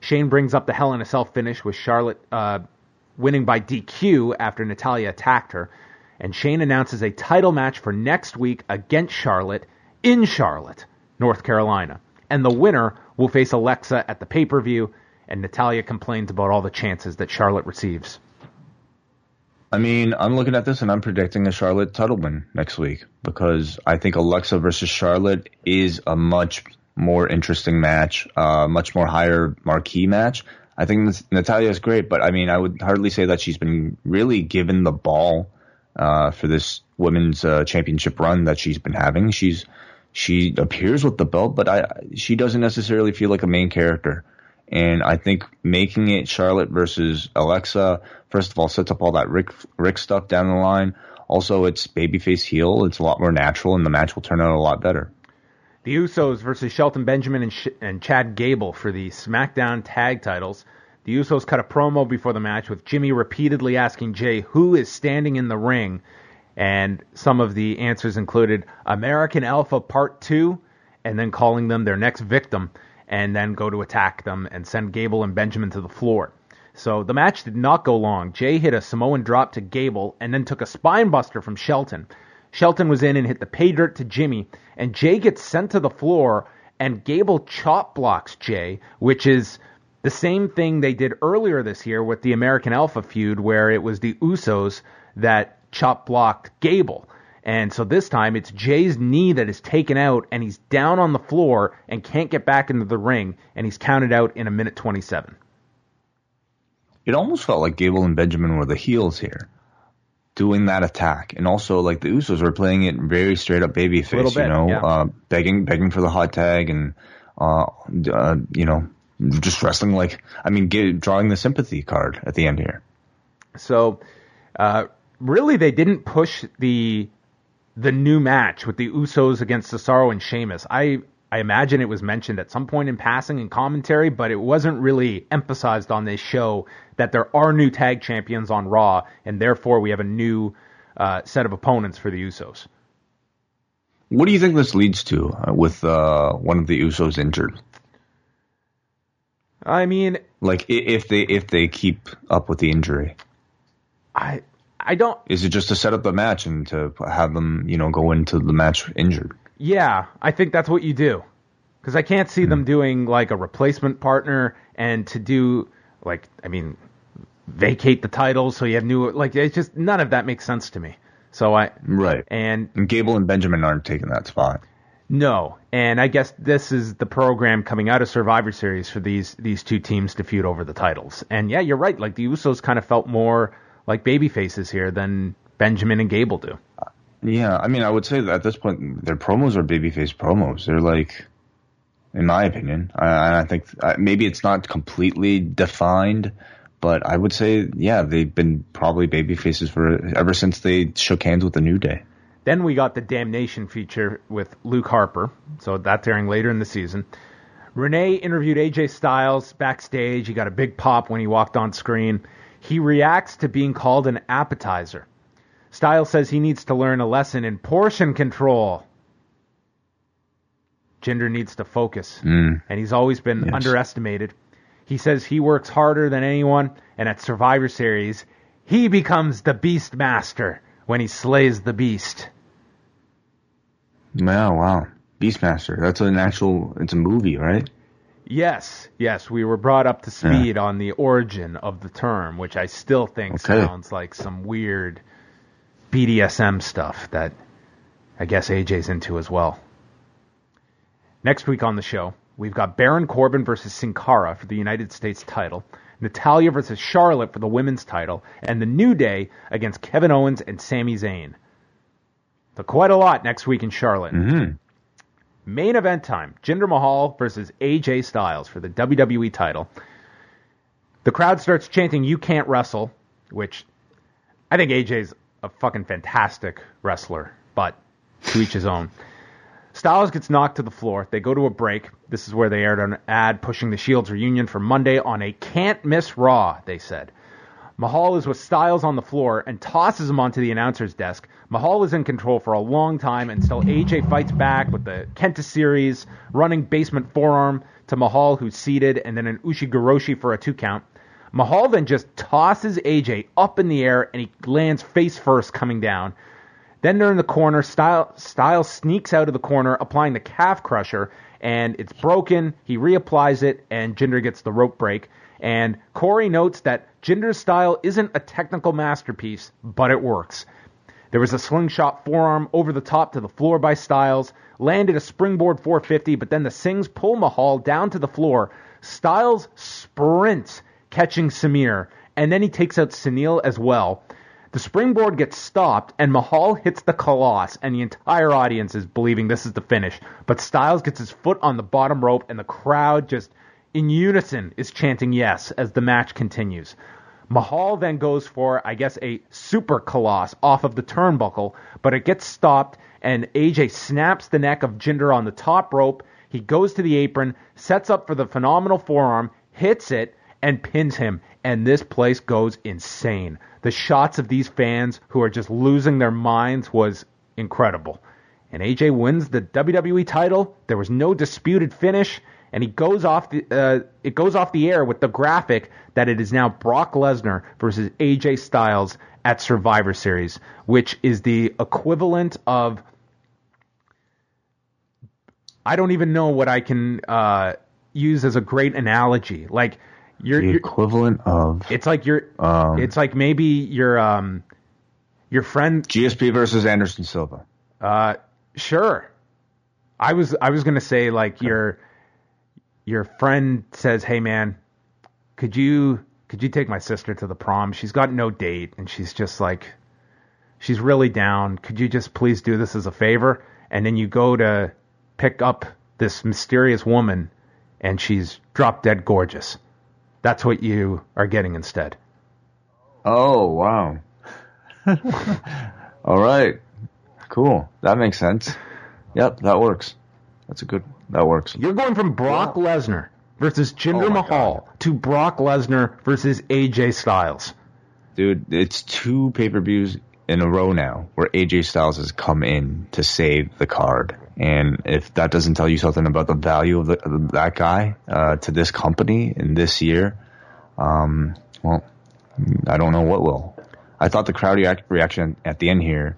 Shane brings up the Hell in a Cell finish with Charlotte uh, winning by DQ after Natalya attacked her. And Shane announces a title match for next week against Charlotte in Charlotte, North Carolina. And the winner will face Alexa at the pay per view. And Natalya complains about all the chances that Charlotte receives. I mean, I'm looking at this and I'm predicting a Charlotte title win next week because I think Alexa versus Charlotte is a much more interesting match, uh, much more higher marquee match. I think Natalya is great, but I mean, I would hardly say that she's been really given the ball uh, for this women's uh, championship run that she's been having. She's she appears with the belt, but I she doesn't necessarily feel like a main character. And I think making it Charlotte versus Alexa, first of all, sets up all that Ric Ric stuff down the line. Also, it's babyface heel. It's a lot more natural, and the match will turn out a lot better. The Usos versus Shelton Benjamin and, Sh- and Chad Gable for the SmackDown tag titles. The Usos cut a promo before the match with Jimmy repeatedly asking Jay who is standing in the ring, and some of the answers included American Alpha Part 2, and then calling them their next victim, and then go to attack them and send Gable and Benjamin to the floor. So the match did not go long. Jay hit a Samoan drop to Gable and then took a spine buster from Shelton. Shelton was in and hit the pay dirt to Jimmy, and Jay gets sent to the floor, and Gable chop blocks Jay, which is the same thing they did earlier this year with the American Alpha feud, where it was the Usos that chop blocked Gable. And so this time it's Jay's knee that is taken out, and he's down on the floor and can't get back into the ring, and he's counted out in a minute 27. It almost felt like Gable and Benjamin were the heels here, doing that attack, and also like the Usos were playing it very straight up babyface. You know, yeah. uh, begging begging for the hot tag, and uh, uh, you know, just wrestling like I mean, get, drawing the sympathy card at the end here. So, uh, really, they didn't push the the new match with the Usos against Cesaro and Sheamus. I I imagine it was mentioned at some point in passing in commentary, but it wasn't really emphasized on this show that there are new tag champions on Raw, and therefore we have a new uh, set of opponents for the Usos. What do you think this leads to uh, with uh, one of the Usos injured? I mean, Like if they if they keep up with the injury, I I don't is it just to set up the match and to have them you know go into the match injured? Yeah, I think that's what you do. Because I can't see them hmm. doing like a replacement partner and to do like I mean vacate the titles so you have new like it's just none of that makes sense to me. So I Right. and And Gable and Benjamin aren't taking that spot. no, and I guess this is the program coming out of Survivor Series for these these two teams to feud over the titles. And yeah, you're right. Like the Usos kind of felt more like baby faces here than Benjamin and Gable do. Yeah, I mean, I would say that at this point, their promos are babyface promos. They're like, in my opinion, I, I think uh, maybe it's not completely defined, but I would say, yeah, they've been probably baby faces for ever since they shook hands with the New Day. Then we got the Damnation feature with Luke Harper, so that's airing later in the season. Renee interviewed AJ Styles backstage. He got a big pop when he walked on screen. He reacts to being called an appetizer. Styles says he needs to learn a lesson in portion control. Jinder needs to focus, Mm. and he's always been Yes. underestimated. He says he works harder than anyone, and at Survivor Series, he becomes the Beast Master when he slays the Beast. Yeah, wow. Beastmaster. That's an actual, it's a movie, right? Yes, yes, we were brought up to speed on the origin of the term, which I still think Okay. sounds like some weird BDSM stuff that I guess AJ's into as well. Next week on the show, we've got Baron Corbin versus Sin Cara for the United States title, Natalya versus Charlotte for the women's title, and the New Day against Kevin Owens and Sami Zayn. So quite a lot next week in Charlotte. Mm-hmm. Main event time: Jinder Mahal versus AJ Styles for the WWE title. The crowd starts chanting "You can't wrestle," which I think AJ's a fucking fantastic wrestler, but to each his own. Styles gets knocked to the floor. They go to a break. This is where they aired an ad pushing the Shields reunion for Monday on a can't miss Raw, they said. Mahal is with Styles on the floor and tosses him onto the announcer's desk. Mahal is in control for a long time until AJ fights back with the Kenta series, running basement forearm to Mahal, who's seated, and then an Ushigoroshi for a two count. Mahal then just tosses AJ up in the air and he lands face first coming down. Then they're in the corner. Style, Styles sneaks out of the corner, applying the calf crusher, and it's broken. He reapplies it, and Jinder gets the rope break. And Corey notes that Jinder's style isn't a technical masterpiece, but it works. There was a slingshot forearm over the top to the floor by Styles, landed a springboard 450, but then the Singhs pull Mahal down to the floor. Styles sprints, catching Samir, and then he takes out Sunil as well. The springboard gets stopped, and Mahal hits the Colossus, and the entire audience is believing this is the finish. But Styles gets his foot on the bottom rope, and the crowd just in unison is chanting yes as the match continues. Mahal then goes for, I guess, a super Colossus off of the turnbuckle, but it gets stopped, and AJ snaps the neck of Jinder on the top rope. He goes to the apron, sets up for the phenomenal forearm, hits it, and pins him. And this place goes insane. The shots of these fans who are just losing their minds was incredible. And AJ wins the WWE title. There was no disputed finish, and he goes off the uh, it goes off the air with the graphic that it is now Brock Lesnar versus AJ Styles at Survivor Series, which is the equivalent of I don't even know what I can uh, use as a great analogy. Like you're, The you're equivalent of it's like you're Um, it's like maybe your um your friend GSP versus Anderson Silva. uh sure. I was I was gonna say like your your friend says, Hey man, could you could you take my sister to the prom? She's got no date and she's just like she's really down. Could you just please do this as a favor? And then you go to pick up this mysterious woman and she's drop dead gorgeous. That's what you are getting instead. Oh wow. All right. Cool. That makes sense. Yep, that works. That's a good. That works. You're going from Brock Lesnar versus Jinder Oh my Mahal to Brock Lesnar versus AJ Styles. Dude, it's two pay per views in a row now where AJ Styles has come in to save the card. And if that doesn't tell you something about the value of, the, of that guy uh, to this company in this year, um, well, I don't know what will. I thought the crowd reac- reaction at the end here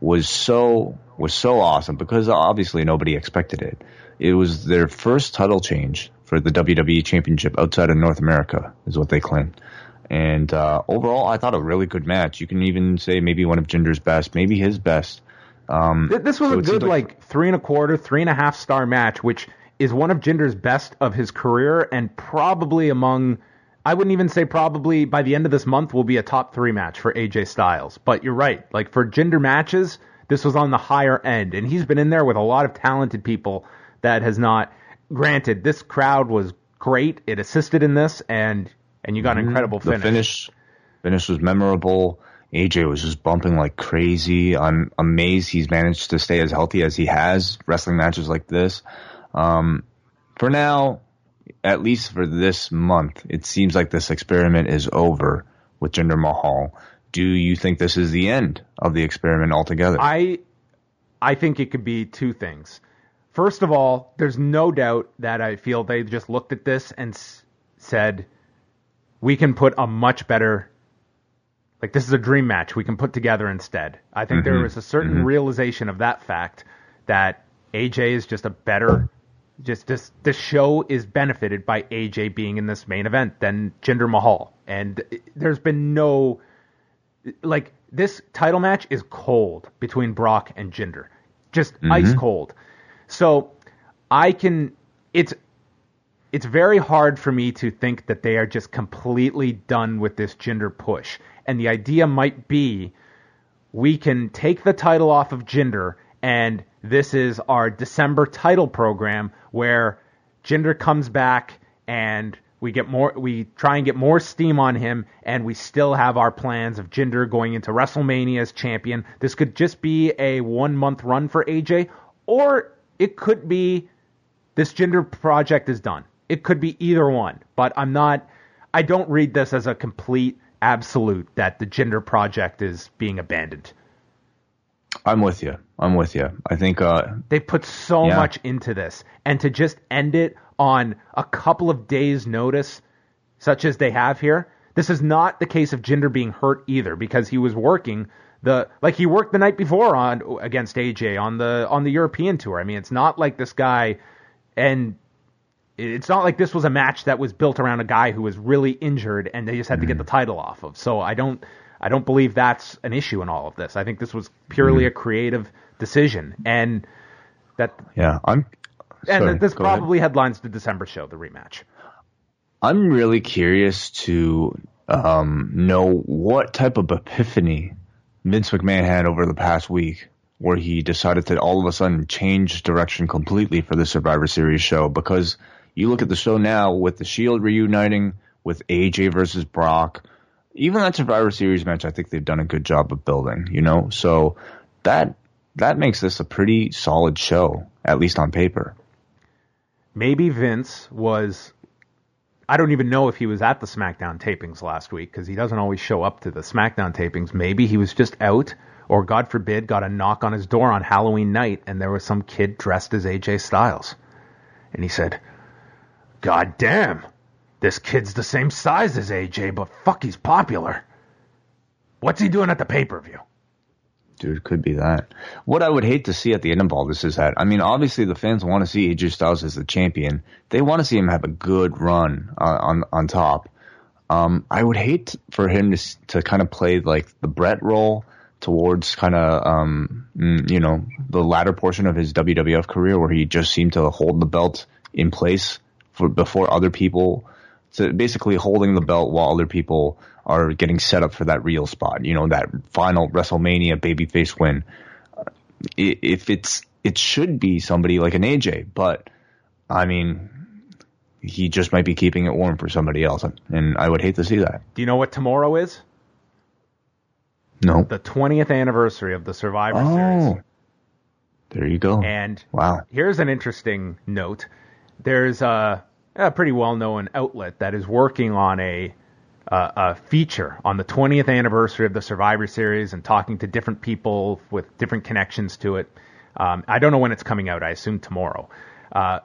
was so was so awesome because obviously nobody expected it. It was their first title change for the WWE Championship outside of North America, is what they claimed. And uh, overall, I thought a really good match. You can even say maybe one of Jinder's best, maybe his best. Um, This was so a good, like, three and a quarter, three and a half star match, which is one of Jinder's best of his career and probably among, I wouldn't even say probably by the end of this month will be a top three match for AJ Styles. But you're right. Like, for Jinder matches, this was on the higher end. And he's been in there with a lot of talented people that has not. Granted, this crowd was great. It assisted in this, and and you got an incredible Mm-hmm. the finish. finish finish was memorable. AJ was just bumping like crazy. I'm amazed he's managed to stay as healthy as he has wrestling matches like this. Um, for now, at least for this month, it seems like this experiment is over with Jinder Mahal. Do you think this is the end of the experiment altogether? I I think it could be two things. First of all, there's no doubt that I feel they just looked at this and s- said, we can put a much better, like this is a dream match. We can put together instead. I think there mm-hmm. was a certain mm-hmm. realization of that fact that AJ is just a better, just this this show is benefited by AJ being in this main event than Jinder Mahal, and there's been no like this title match is cold between Brock and Jinder, just mm-hmm. ice cold. So I can it's it's very hard for me to think that they are just completely done with this Jinder push. And the idea might be we can take the title off of Jinder and this is our December title program where Jinder comes back and we get more we try and get more steam on him and we still have our plans of Jinder going into WrestleMania as champion. This could just be a 1 month run for AJ or it could be this Jinder project is done. It could be either one, but I'm not I don't read this as a complete absolute that the Jinder project is being abandoned. I'm with you. I'm with you. I think uh, They put so Yeah. much into this, and to just end it on a couple of days' notice, such as they have here, this is not the case of Jinder being hurt either, because he was working the like he worked the night before on against AJ on the on the European tour. I mean, it's not like this guy, and it's not like this was a match that was built around a guy who was really injured and they just had to get the title off of. So I don't I don't believe that's an issue in all of this. I think this was purely a creative decision and that yeah, I'm. and sorry, this go ahead. probably headlines the December show, the rematch. I'm really curious to um, know what type of epiphany Vince McMahon had over the past week, where he decided to all of a sudden change direction completely for the Survivor Series show. Because you look at the show now with the Shield reuniting, with AJ versus Brock, even that Survivor Series match, I think they've done a good job of building. You know, so that that makes this a pretty solid show, at least on paper. Maybe Vince was I don't even know if he was at the SmackDown tapings last week because he doesn't always show up to the SmackDown tapings. Maybe he was just out, or God forbid, got a knock on his door on Halloween night and there was some kid dressed as AJ Styles. And he said, God damn, this kid's the same size as AJ, but fuck, he's popular. What's he doing at the pay per view? Dude, could be that. What I would hate to see at the end of all this is that, I mean, obviously the fans want to see AJ Styles as the champion. They want to see him have a good run on on, on top. Um, I would hate for him to to kind of play like the Bret role towards kind of um, mm, you know the latter portion of his WWF career where he just seemed to hold the belt in place for before other people so basically holding the belt while other people are getting set up for that real spot. You know, that final WrestleMania babyface win. Uh, If it's, it should be somebody like an AJ, but I mean, he just might be keeping it warm for somebody else, and I would hate to see that. Do you know what tomorrow is? No. The 20th anniversary of the Survivor Series. Oh, there you go. And wow. here's an interesting note. There's a, a pretty well-known outlet that is working on a, uh, a feature on the 20th anniversary of the Survivor Series and talking to different people with different connections to it. Um, I don't know when it's coming out. I assume tomorrow. Uh,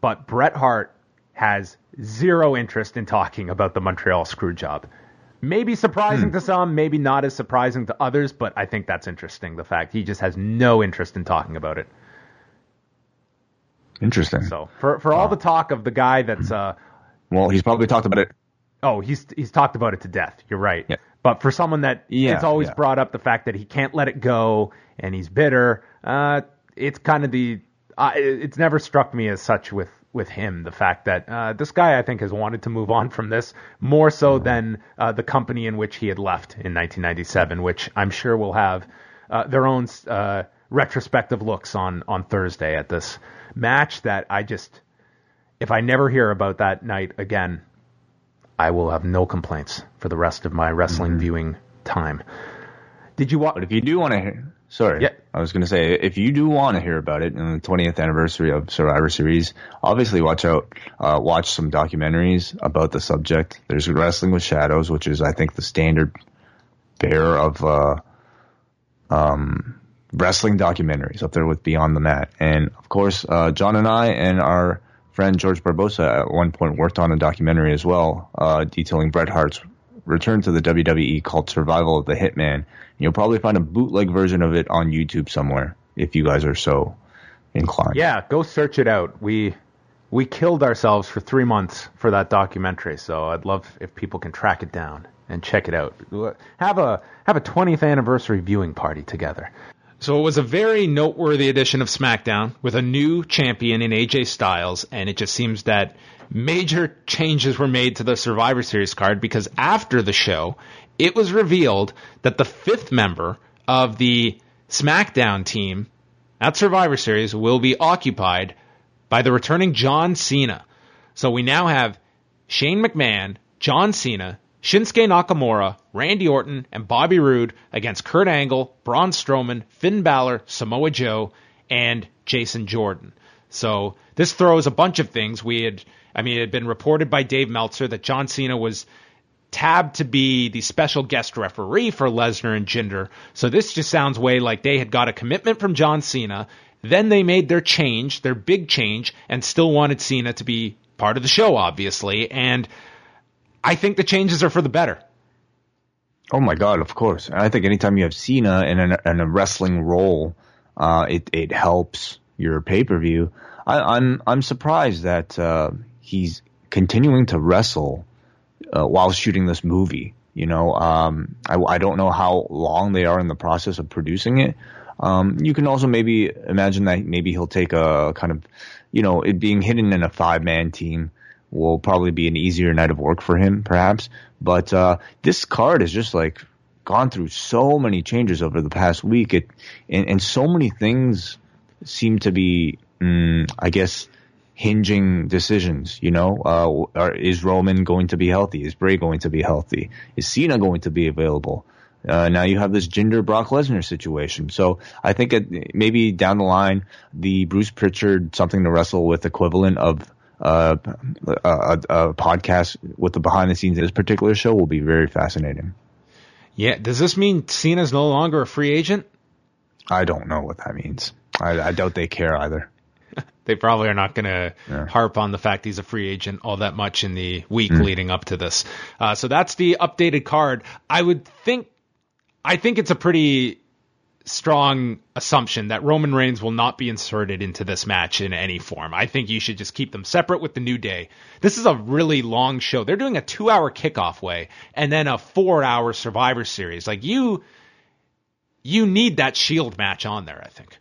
but Bret Hart has zero interest in talking about the Montreal Screwjob. Maybe surprising to some, maybe not as surprising to others, but I think that's interesting. The fact he just has no interest in talking about it. Interesting. So for for all the talk of the guy that's uh well, he's probably talked about it. oh he's he's talked about it to death. You're right. Yeah. But for someone that Yeah, it's always yeah. brought up the fact that he can't let it go and he's bitter. Uh, it's kind of the uh, it's never struck me as such with with him the fact that uh, this guy I think has wanted to move on from this more so than uh, the company in which he had left in 1997, which I'm sure will have uh, their own uh, retrospective looks on on Thursday at this match that I just if I never hear about that night again, I will have no complaints for the rest of my wrestling Mm-hmm. viewing time. Did you watch? But if you do want to hear, sorry, Yeah. I was going to say, if you do want to hear about it in the 20th anniversary of Survivor Series, obviously watch out, uh, watch some documentaries about the subject. There's Wrestling with Shadows, which is, I think, the standard bearer of, uh, um, wrestling documentaries up there with Beyond the Mat. And of course, uh, John and I and our friend George Barbosa at one point worked on a documentary as well, uh, detailing Bret Hart's return to the WWE called Survival of the Hitman. You'll probably find a bootleg version of it on YouTube somewhere if you guys are so inclined. Yeah, go search it out. We we killed ourselves for three months for that documentary, so I'd love if people can track it down and check it out. Have a have a 20th anniversary viewing party together. So it was a very noteworthy edition of SmackDown with a new champion in AJ Styles, and it just seems that major changes were made to the Survivor Series card because after the show, it was revealed that the fifth member of the SmackDown team at Survivor Series will be occupied by the returning John Cena. So we now have Shane McMahon, John Cena, Shinsuke Nakamura, Randy Orton, and Bobby Roode against Kurt Angle, Braun Strowman, Finn Balor, Samoa Joe, and Jason Jordan. So this throws a bunch of things. We had, I mean, it had been reported by Dave Meltzer that John Cena was tabbed to be the special guest referee for Lesnar and Jinder. So this just sounds way like they had got a commitment from John Cena. Then they made their change, their big change, and still wanted Cena to be part of the show, obviously. And I think the changes are for the better. Oh my God, of course. And I think anytime you have Cena in, in a wrestling role, uh, it it helps your pay per view. I'm I'm surprised that uh, he's continuing to wrestle uh, while shooting this movie. You know, um, I, I don't know how long they are in the process of producing it. Um, you can also maybe imagine that maybe he'll take a kind of, you know, it being hidden in a five man team will probably be an easier night of work for him, perhaps. But uh, this card has just like gone through so many changes over the past week. It and, and so many things seem to be, mm, I guess, hinging decisions. You know, uh, is Roman going to be healthy? Is Bray going to be healthy? Is Cena going to be available? Uh, now you have this Jinder Brock Lesnar situation. So I think it, maybe down the line, the Bruce Pritchard something to wrestle with equivalent of uh, a, a, podcast with the behind the scenes of this particular show will be very fascinating. Yeah. Does this mean Cena's no longer a free agent? I don't know what that means. I, I doubt they care either. They probably are not going to Yeah. harp on the fact he's a free agent all that much in the week leading up to this. Uh, so that's the updated card. I would think, I think it's a pretty strong assumption that Roman Reigns will not be inserted into this match in any form. I think you should just keep them separate with the New Day. This is a really long show. They're doing a two hour kickoff way and then a four hour Survivor Series. Like you, you need that Shield match on there. I think.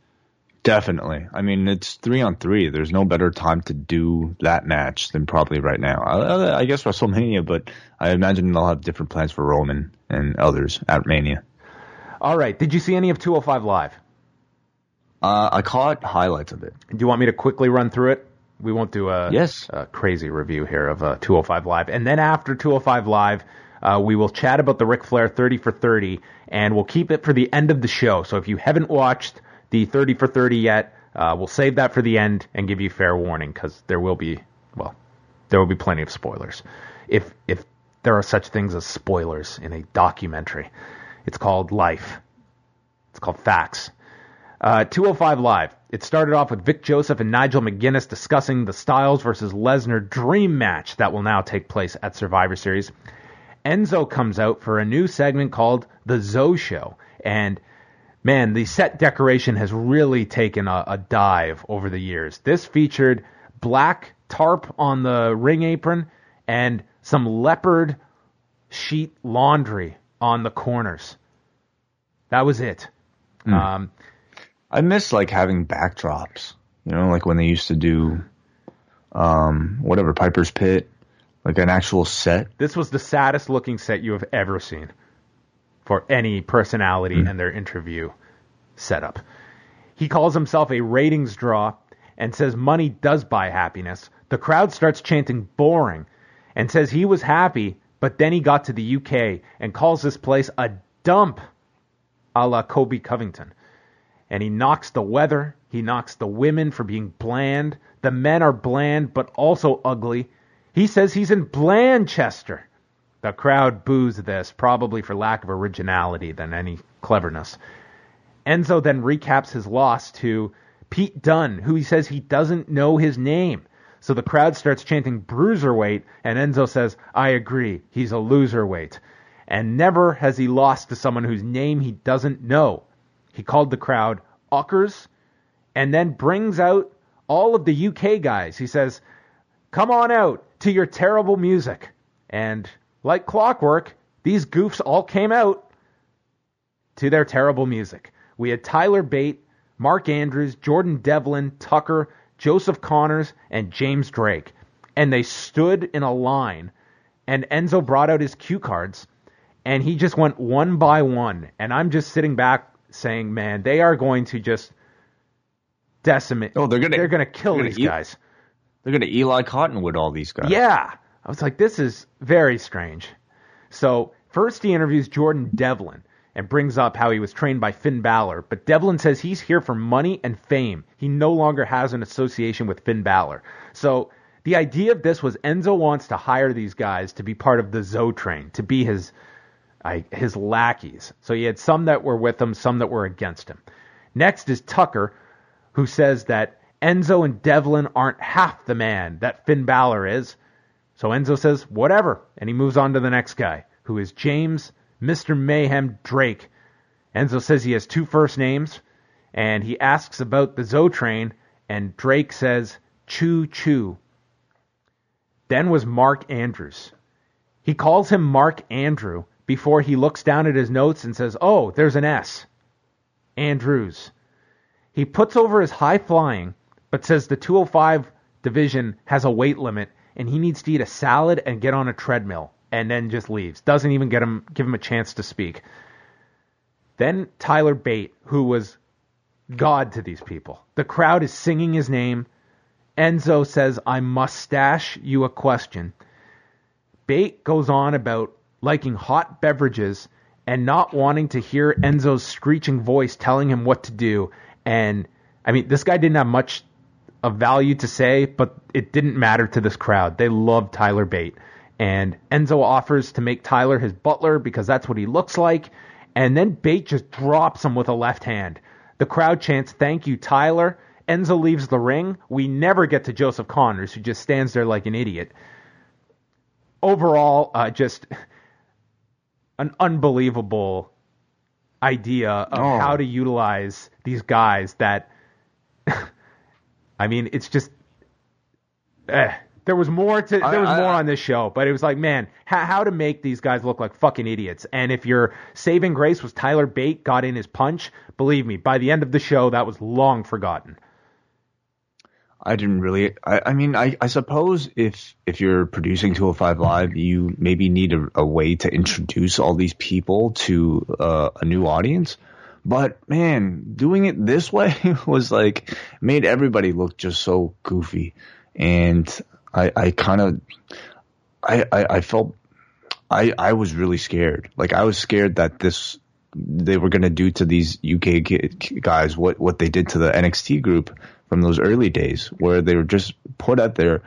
Definitely. I mean, it's three on three. There's no better time to do that match than probably right now. I, I guess WrestleMania, but I imagine they'll have different plans for Roman and others at Mania. All right. Did you see any of 205 Live? Uh, I caught highlights of it. Do you want me to quickly run through it? We won't do a, Yes. a crazy review here of uh, 205 Live. And then after 205 Live, uh, we will chat about the Ric Flair 30 for 30, and we'll keep it for the end of the show. So if you haven't watched the 30 for 30 yet, uh, we'll save that for the end and give you fair warning because there will be, well, there will be plenty of spoilers. If if there are such things as spoilers in a documentary, it's called life. It's called facts. Uh, 205 Live. It started off with Vic Joseph and Nigel McGuinness discussing the Styles versus Lesnar dream match that will now take place at Survivor Series. Enzo comes out for a new segment called The Zoe Show. And man, the set decoration has really taken a, a dive over the years. This featured black tarp on the ring apron and some leopard sheet laundry on the corners. That was it. Um, I miss like having backdrops, you know, like when they used to do, um, whatever Piper's Pit, like an actual set. This was the saddest looking set you have ever seen for any personality and their interview setup. He calls himself a ratings draw and says money does buy happiness. The crowd starts chanting boring. and says he was happy, but then he got to the UK and calls this place a dump a la Colby Covington. And he knocks the weather, he knocks the women for being bland. The men are bland but also ugly. He says he's in Blanchester. The crowd boos this, probably for lack of originality than any cleverness. Enzo then recaps his loss to Pete Dunne, who he says he doesn't know his name. So the crowd starts chanting bruiserweight, and Enzo says, I agree, he's a loser weight. And never has he lost to someone whose name he doesn't know. He called the crowd uckers, and then brings out all of the UK guys. He says, Come on out to your terrible music. And like clockwork, these goofs all came out to their terrible music. We had Tyler Bate, Mark Andrews, Jordan Devlin, Tucker, Joseph Connors, and James Drake. And they stood in a line, and Enzo brought out his cue cards, and he just went one by one. And I'm just sitting back saying, man, they are going to just decimate. Oh, they're gonna they're gonna kill they're gonna these eat- guys. They're gonna Eli Cottonwood all these guys. Yeah. I was like, this is very strange. So, first he interviews Jordan Devlin and brings up how he was trained by Finn Balor, but Devlin says he's here for money and fame. He no longer has an association with Finn Balor. So, the idea of this was Enzo wants to hire these guys to be part of the Zo train, to be his I, his lackeys. So he had some that were with him, some that were against him. Next is Tucker, who says that Enzo and Devlin aren't half the man that Finn Balor is. So Enzo says, whatever. And he moves on to the next guy, who is James Mr. Mayhem Drake. Enzo says he has two first names, and he asks about the Zo train, and Drake says, choo choo. Then was Mark Andrews. He calls him Mark Andrew before he looks down at his notes and says, oh, there's an S. Andrews. He puts over his high flying, but says the 205 division has a weight limit and he needs to eat a salad and get on a treadmill and then just leaves. Doesn't even get him give him a chance to speak. Then Tyler Bate, who was God to these people. The crowd is singing his name. Enzo says, I must stash you a question. Bate goes on about liking hot beverages and not wanting to hear Enzo's screeching voice telling him what to do. And I mean, this guy didn't have much of value to say, but it didn't matter to this crowd. They loved Tyler Bate. And Enzo offers to make Tyler his butler because that's what he looks like. And then Bate just drops him with a left hand. The crowd chants, Thank you, Tyler. Enzo leaves the ring. We never get to Joseph Connors, who just stands there like an idiot. Overall, uh, just an unbelievable idea of Oh. how to utilize these guys that I mean, it's just eh. There was more to there was I- more on this show, but it was like, man, how, how to make these guys look like fucking idiots. And if your saving grace was Tyler Bate got in his punch, believe me, by the end of the show, that was long forgotten. I didn't really. I, I mean, I, I suppose if if you're producing 205 Live, you maybe need a, a way to introduce all these people to uh, a new audience. But man, doing it this way was like made everybody look just so goofy, and I I kind of I, I I felt I I was really scared. Like I was scared that this they were going to do to these UK guys what what they did to the NXT group from those early days, where they were just put out there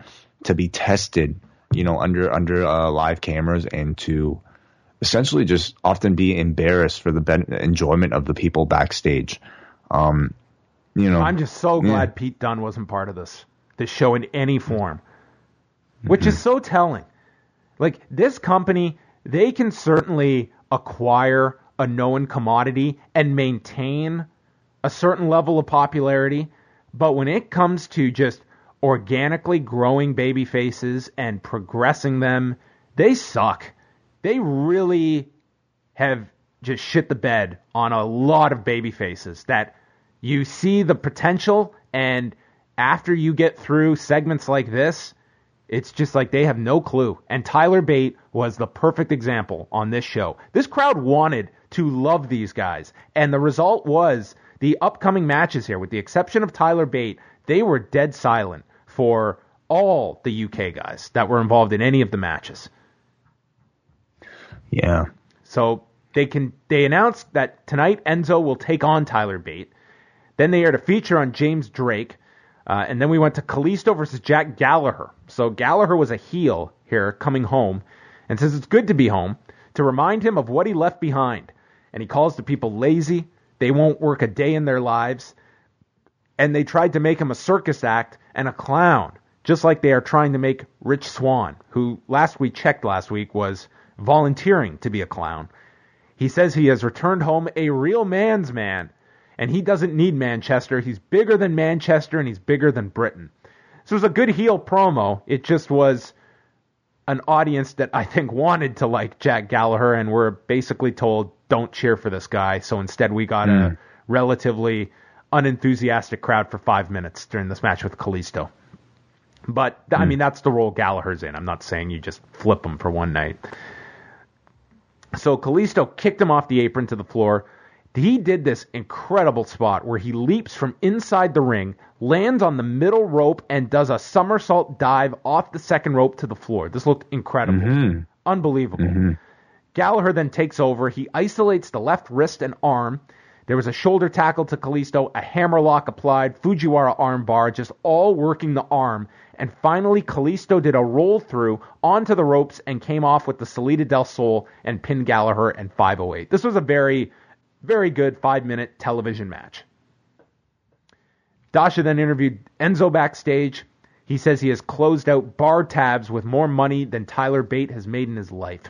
to be tested, you know, under under uh, live cameras and to essentially just often be embarrassed for the ben- enjoyment of the people backstage. Um, you know, I'm just so Yeah. glad Pete Dunne wasn't part of this this show in any form, which is mm-hmm. so telling. Like this company, they can certainly acquire a known commodity and maintain a certain level of popularity, but when it comes to just organically growing baby faces and progressing them, they suck. They really have just shit the bed on a lot of baby faces that you see the potential and after you get through segments like this, it's just like they have no clue. And Tyler Bate was the perfect example on this show. This crowd wanted to love these guys. And the result was the upcoming matches here, with the exception of Tyler Bate, they were dead silent for all the UK guys that were involved in any of the matches. Yeah. So they can they announced that tonight Enzo will take on Tyler Bate. Then they aired a feature on James Drake, uh, and then we went to Kalisto versus Jack Gallagher. So Gallagher was a heel here, coming home, and says it's good to be home to remind him of what he left behind. And he calls the people lazy. They won't work a day in their lives, and they tried to make him a circus act and a clown, just like they are trying to make Rich Swann, who last we checked last week was volunteering to be a clown. He says he has returned home a real man's man, and he doesn't need Manchester. He's bigger than Manchester, and he's bigger than Britain. So it was a good heel promo. It just was an audience that I think wanted to like Jack Gallagher, and were basically told, don't cheer for this guy. So instead, we got mm. a relatively unenthusiastic crowd for five minutes during this match with Kalisto. But mm. I mean, that's the role Gallagher's in. I'm not saying you just flip him for one night. So Kalisto kicked him off the apron to the floor. He did this incredible spot where he leaps from inside the ring, lands on the middle rope, and does a somersault dive off the second rope to the floor. This looked incredible. Mm-hmm. Unbelievable. Mm-hmm. Gallagher then takes over. He isolates the left wrist and arm. There was a shoulder tackle to Kalisto, a hammerlock applied, Fujiwara armbar, just all working the arm. And finally, Kalisto did a roll through onto the ropes and came off with the Salida del Sol and pinned Gallagher and 508. This was a very, very good five minute television match. Dasha then interviewed Enzo backstage. He says he has closed out bar tabs with more money than Tyler Bate has made in his life.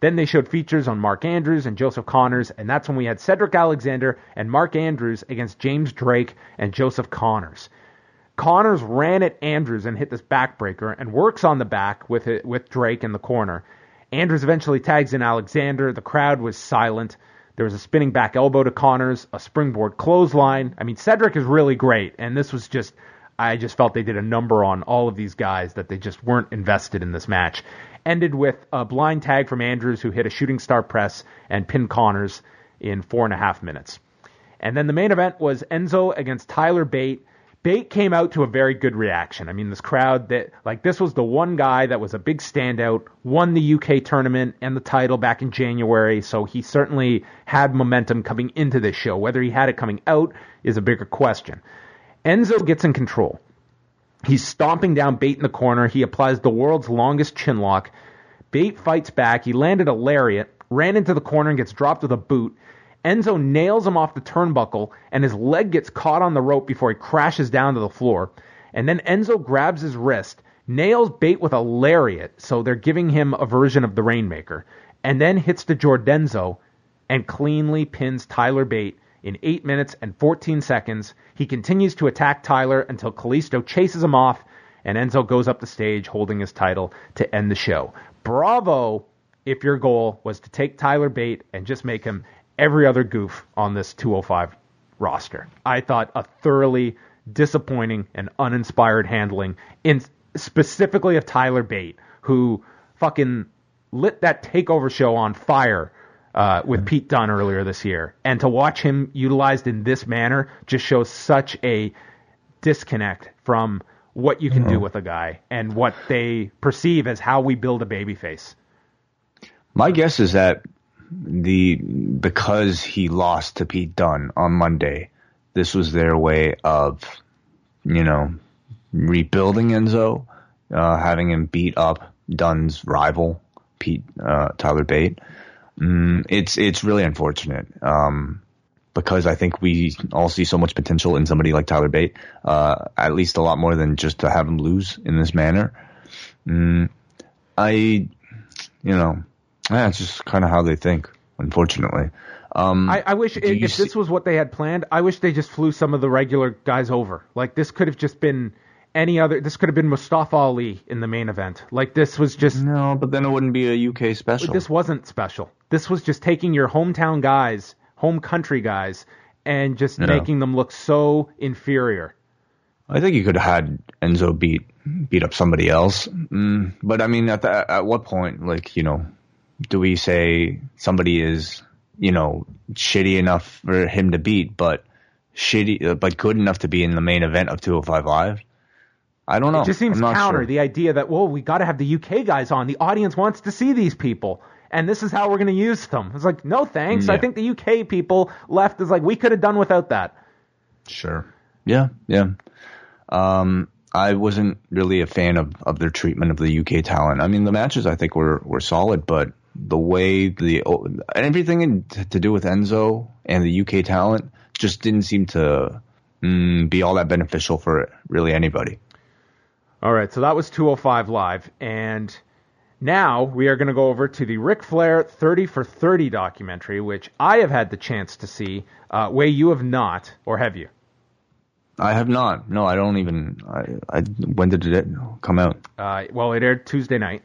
Then they showed features on Mark Andrews and Joseph Connors, and that's when we had Cedric Alexander and Mark Andrews against James Drake and Joseph Connors. Connors ran at Andrews and hit this backbreaker and works on the back with it, with Drake in the corner. Andrews eventually tags in Alexander. The crowd was silent. There was a spinning back elbow to Connors, a springboard clothesline. I mean, Cedric is really great, and this was just I just felt they did a number on all of these guys that they just weren't invested in this match. Ended with a blind tag from Andrews, who hit a shooting star press and pinned Connors in four and a half minutes. And then the main event was Enzo against Tyler Bate. Bate came out to a very good reaction. I mean, this crowd that like this was the one guy that was a big standout, won the UK tournament and the title back in January, so he certainly had momentum coming into this show. Whether he had it coming out is a bigger question. Enzo gets in control. He's stomping down Bate in the corner. He applies the world's longest chin lock. Bate fights back. He landed a lariat, ran into the corner, and gets dropped with a boot. Enzo nails him off the turnbuckle, and his leg gets caught on the rope before he crashes down to the floor. And then Enzo grabs his wrist, nails Bate with a lariat, so they're giving him a version of the Rainmaker, and then hits the JawdonZo and cleanly pins Tyler Bate in 8 minutes and 14 seconds. He continues to attack Tyler until Kalisto chases him off, and Enzo goes up the stage holding his title to end the show. Bravo if your goal was to take Tyler Bate and just make him every other goof on this 205 roster. I thought a thoroughly disappointing and uninspired handling in specifically of Tyler Bate, who fucking lit that takeover show on fire uh, with Pete Dunne earlier this year, and to watch him utilized in this manner just shows such a disconnect from what you can mm-hmm. do with a guy and what they perceive as how we build a babyface. My guess is that the because he lost to Pete Dunne on Monday, this was their way of, you know, rebuilding Enzo, uh, having him beat up Dunne's rival, Pete uh, Tyler Bate. Mm, it's it's really unfortunate um, because I think we all see so much potential in somebody like Tyler Bate, uh, at least a lot more than just to have him lose in this manner. Mm, I, you know, yeah, it's just kind of how they think, unfortunately. Um, I, I, wish if, if see- this was what they had planned, I wish they just flew some of the regular guys over. Like this could have just been any other. This could have been Mustafa Ali in the main event. Like this was just no, but then it wouldn't be a UK special. This wasn't special. This was just taking your hometown guys, home country guys, and just no. making them look so inferior. I think you could have had Enzo beat beat up somebody else, mm, but I mean, at the, at what point, like you know, do we say somebody is you know shitty enough for him to beat, but shitty, but good enough to be in the main event of 205 Live? I don't know. It just seems counter sure. the idea that well, we got to have the UK guys on. The audience wants to see these people, and this is how we're going to use them. It's like no thanks. I think the UK people left is like we could have done without that. Sure. Yeah, yeah. Um, I wasn't really a fan of, of their treatment of the UK talent. I mean, the matches I think were, were solid, but the way the everything to do with Enzo and the UK talent just didn't seem to mm, be all that beneficial for really anybody. All right, so that was 205 live, and now we are going to go over to the Ric Flair 30 for 30 documentary, which I have had the chance to see. Uh, Wai you have not, or have you? I have not. No, I don't even. I, I when did it come out? Uh, well, it aired Tuesday night,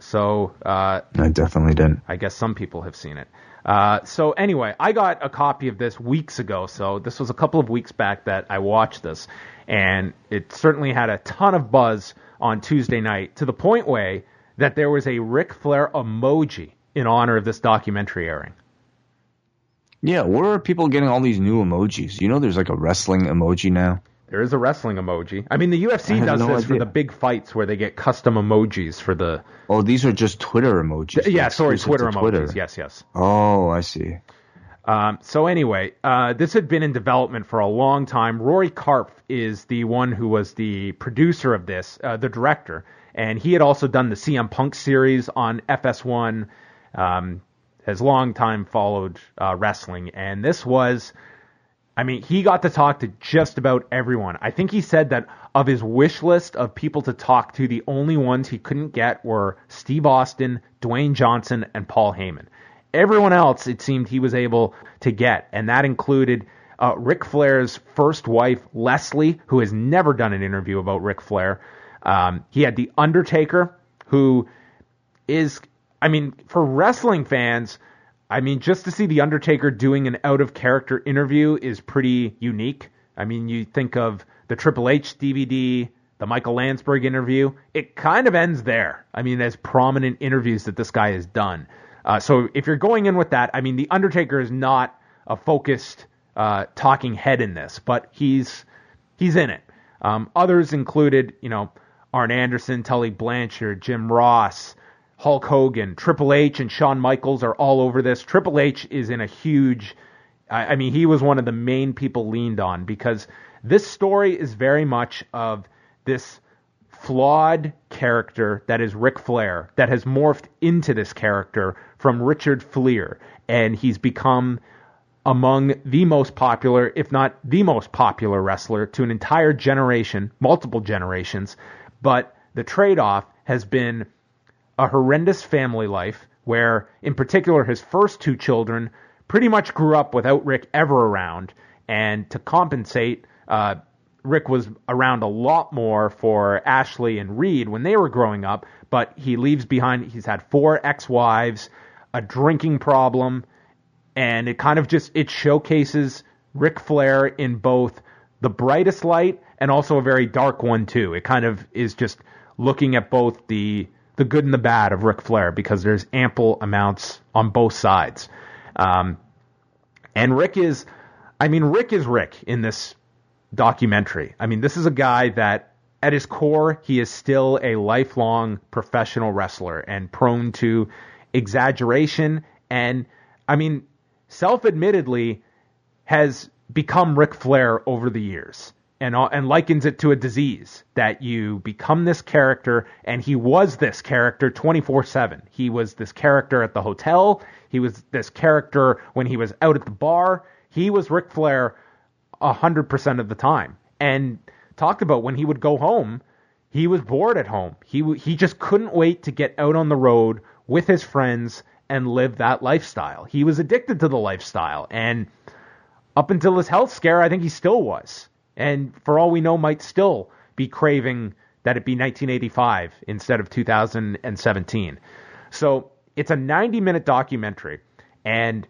so uh, I definitely didn't. I guess some people have seen it. Uh, so anyway, I got a copy of this weeks ago. So this was a couple of weeks back that I watched this, and it certainly had a ton of buzz on Tuesday night to the point Wai that there was a Ric Flair emoji in honor of this documentary airing. Yeah, where are people getting all these new emojis? You know, there's like a wrestling emoji now. There is a wrestling emoji. I mean, the UFC does no this for the big fights where they get custom emojis for the. Oh, these are just Twitter emojis. yeah, sorry, Twitter emojis. Yes, yes. Oh, I see. Um, so anyway, uh, this had been in development for a long time. Rory Karpf is the one who was the producer of this, uh, the director, and he had also done the CM Punk series on FS1. Um, has long time followed uh, wrestling, and this was, I mean, he got to talk to just about everyone. I think he said that of his wish list of people to talk to, the only ones he couldn't get were Steve Austin, Dwayne Johnson, and Paul Heyman. Everyone else, it seemed he was able to get, and that included uh, Ric Flair's first wife, Leslie, who has never done an interview about Ric Flair. Um, he had The Undertaker, who is, I mean, for wrestling fans, I mean, just to see The Undertaker doing an out of character interview is pretty unique. I mean, you think of the Triple H DVD, the Michael Landsberg interview, it kind of ends there. I mean, as prominent interviews that this guy has done. Uh, so if you're going in with that, I mean, The Undertaker is not a focused uh, talking head in this, but he's he's in it. Um, others included, you know, Arn Anderson, Tully Blanchard, Jim Ross, Hulk Hogan, Triple H, and Shawn Michaels are all over this. Triple H is in a huge. I, mean, he was one of the main people leaned on because this story is very much of this flawed character that is Ric Flair that has morphed into this character from Richard Fliehr, and he's become among the most popular, if not the most popular wrestler to an entire generation, multiple generations. But the trade off has been a horrendous family life where, in particular, his first two children pretty much grew up without Rick ever around. And to compensate, uh, Rick was around a lot more for Ashley and Reed when they were growing up, but he leaves behind, he's had four ex wives, a drinking problem, and it kind of just it showcases Ric Flair in both the brightest light and also a very dark one too. It kind of is just looking at both the the good and the bad of Ric Flair because there's ample amounts on both sides. Um, and Rick is, I mean, Rick is Rick in this documentary. I mean, this is a guy that at his core, he is still a lifelong professional wrestler and prone to exaggeration. And I mean, self admittedly, has become Ric Flair over the years and, and likens it to a disease that you become this character. And he was this character 24 7. He was this character at the hotel. He was this character when he was out at the bar. He was Ric Flair 100% of the time. And talked about when he would go home, he was bored at home. He, he just couldn't wait to get out on the road with his friends and live that lifestyle. He was addicted to the lifestyle. And up until his health scare, I think he still was. And for all we know, might still be craving that it be 1985 instead of 2017. So it's a 90 minute documentary. And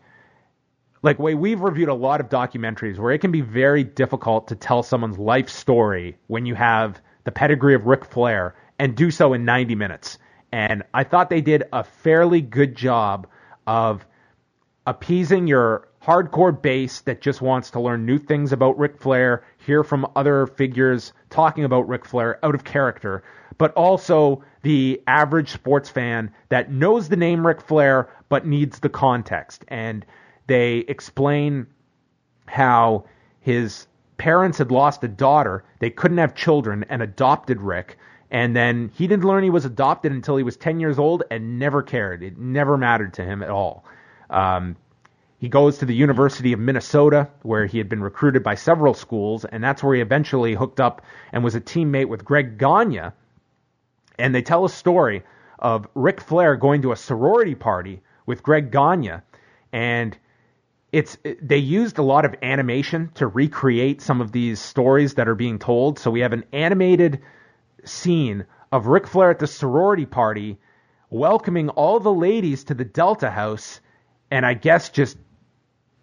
like Wai we've reviewed a lot of documentaries where it can be very difficult to tell someone's life story when you have the pedigree of Ric Flair and do so in 90 minutes. And I thought they did a fairly good job of appeasing your hardcore base that just wants to learn new things about Ric Flair, hear from other figures talking about Ric Flair out of character, but also the average sports fan that knows the name Ric Flair but needs the context. And they explain how his parents had lost a daughter, they couldn't have children, and adopted Rick. And then he didn't learn he was adopted until he was 10 years old and never cared. It never mattered to him at all. Um, he goes to the University of Minnesota, where he had been recruited by several schools, and that's where he eventually hooked up and was a teammate with Greg Gagne. And they tell a story of Ric Flair going to a sorority party with Greg Gagne, and it's they used a lot of animation to recreate some of these stories that are being told. So we have an animated scene of Ric Flair at the sorority party welcoming all the ladies to the Delta House, and I guess just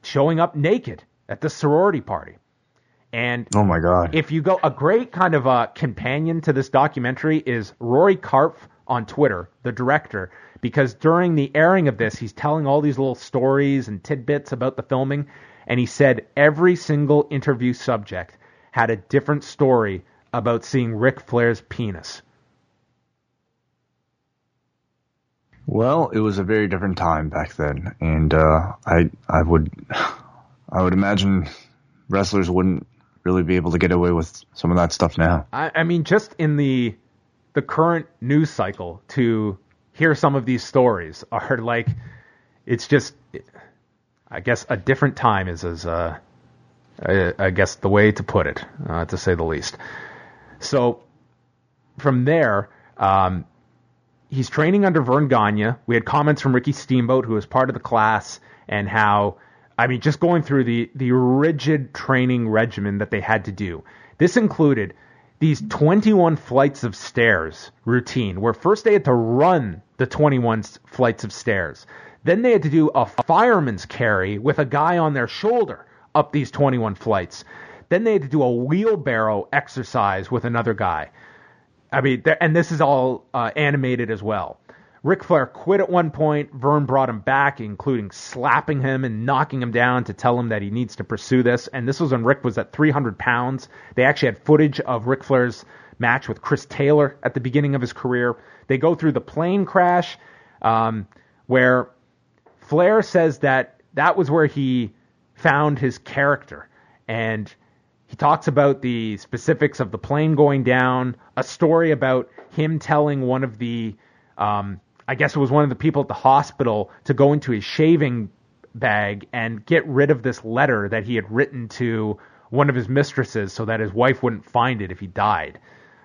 showing up naked at the sorority party. And oh my god! If you go, a great kind of a companion to this documentary is Rory Karpf on Twitter, the director, because during the airing of this, he's telling all these little stories and tidbits about the filming, and he said every single interview subject had a different story about seeing Ric Flair's penis. Well, it was a very different time back then, and uh, I I would I would imagine wrestlers wouldn't really be able to get away with some of that stuff now. I, I mean, just in the the current news cycle, to hear some of these stories are like it's just I guess a different time is as uh, I, I guess the way to put it, uh, to say the least. So from there, um, he's training under Verne Gagne. We had comments from Ricky Steamboat, who was part of the class, and how, I mean, just going through the, the rigid training regimen that they had to do. This included these 21 flights of stairs routine, where first they had to run the 21 flights of stairs. Then they had to do a fireman's carry with a guy on their shoulder up these 21 flights. Then they had to do a wheelbarrow exercise with another guy. I mean, and this is all uh, animated as well. Ric Flair quit at one point. Verne brought him back, including slapping him and knocking him down to tell him that he needs to pursue this. And this was when Ric was at 300 pounds. They actually had footage of Ric Flair's match with Chris Taylor at the beginning of his career. They go through the plane crash, um, where Flair says that that was where he found his character. And he talks about the specifics of the plane going down, a story about him telling one of the, um, I guess it was one of the people at the hospital to go into his shaving bag and get rid of this letter that he had written to one of his mistresses so that his wife wouldn't find it if he died.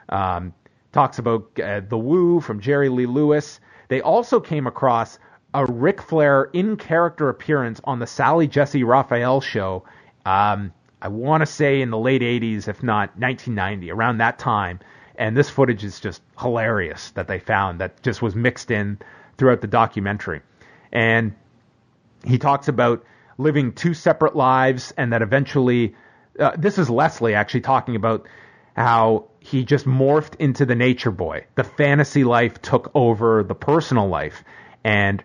Um, talks about uh, the Woo from Jerry Lee Lewis. They also came across a Ric Flair in character appearance on the Sally Jessy Raphael show. Um, I want to say in the late 80s, if not 1990, around that time. And this footage is just hilarious that they found that just was mixed in throughout the documentary. And he talks about living two separate lives and that eventually, uh, this is Leslie actually talking about how he just morphed into the nature boy. The fantasy life took over the personal life. And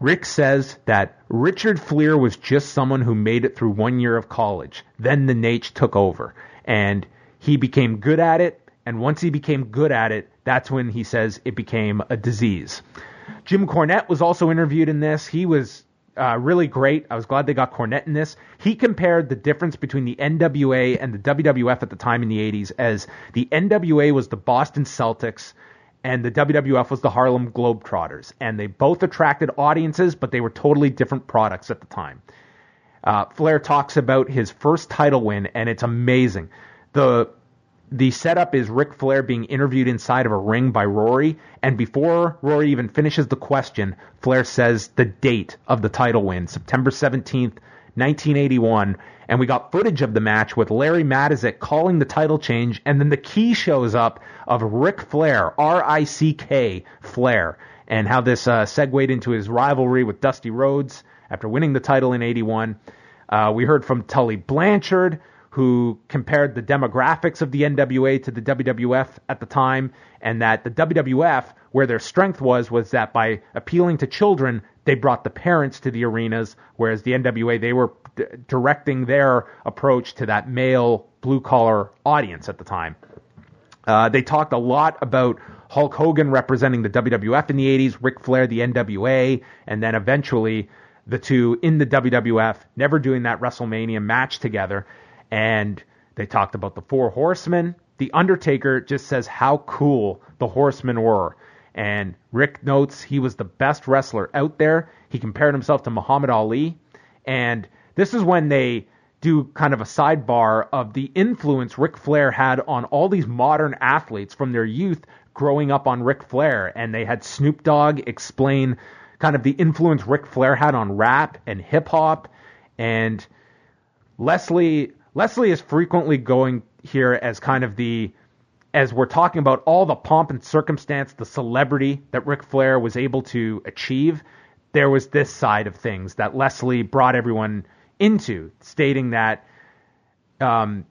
Ric says that Richard Fliehr was just someone who made it through one year of college. Then the Naitch took over, and he became good at it. And once he became good at it, that's when he says it became a disease. Jim Cornette was also interviewed in this. He was uh, really great. I was glad they got Cornette in this. He compared the difference between the NWA and the WWF at the time in the 80s as the NWA was the Boston Celtics and the WWF was the Harlem Globetrotters. And they both attracted audiences, but they were totally different products at the time. Uh, Flair talks about his first title win, and it's amazing. The the setup is Ric Flair being interviewed inside of a ring by Rory, and before Rory even finishes the question, Flair says the date of the title win, September 17th, 1981, and we got footage of the match with Larry Matysik calling the title change, and then the key shows up of Ric Flair, R-I-C-K, Flair, and how this uh, segued into his rivalry with Dusty Rhodes after winning the title in 81. Uh, we heard from Tully Blanchard, who compared the demographics of the NWA to the WWF at the time, and that the WWF, where their strength was, was that by appealing to children, they brought the parents to the arenas, whereas the NWA, they were directing their approach to that male blue collar audience at the time. Uh, they talked a lot about Hulk Hogan representing the WWF in the 80s, Ric Flair, the NWA, and then eventually the two in the WWF, never doing that WrestleMania match together. And they talked about the Four Horsemen. The Undertaker just says how cool the Horsemen were. And Rick notes he was the best wrestler out there. He compared himself to Muhammad Ali. And this is when they do kind of a sidebar of the influence Ric Flair had on all these modern athletes from their youth growing up on Ric Flair. And they had Snoop Dogg explain kind of the influence Ric Flair had on rap and hip hop. And Leslie Leslie is frequently going here as kind of the as we're talking about all the pomp and circumstance, the celebrity that Ric Flair was able to achieve, there was this side of things that Leslie brought everyone into, stating that um,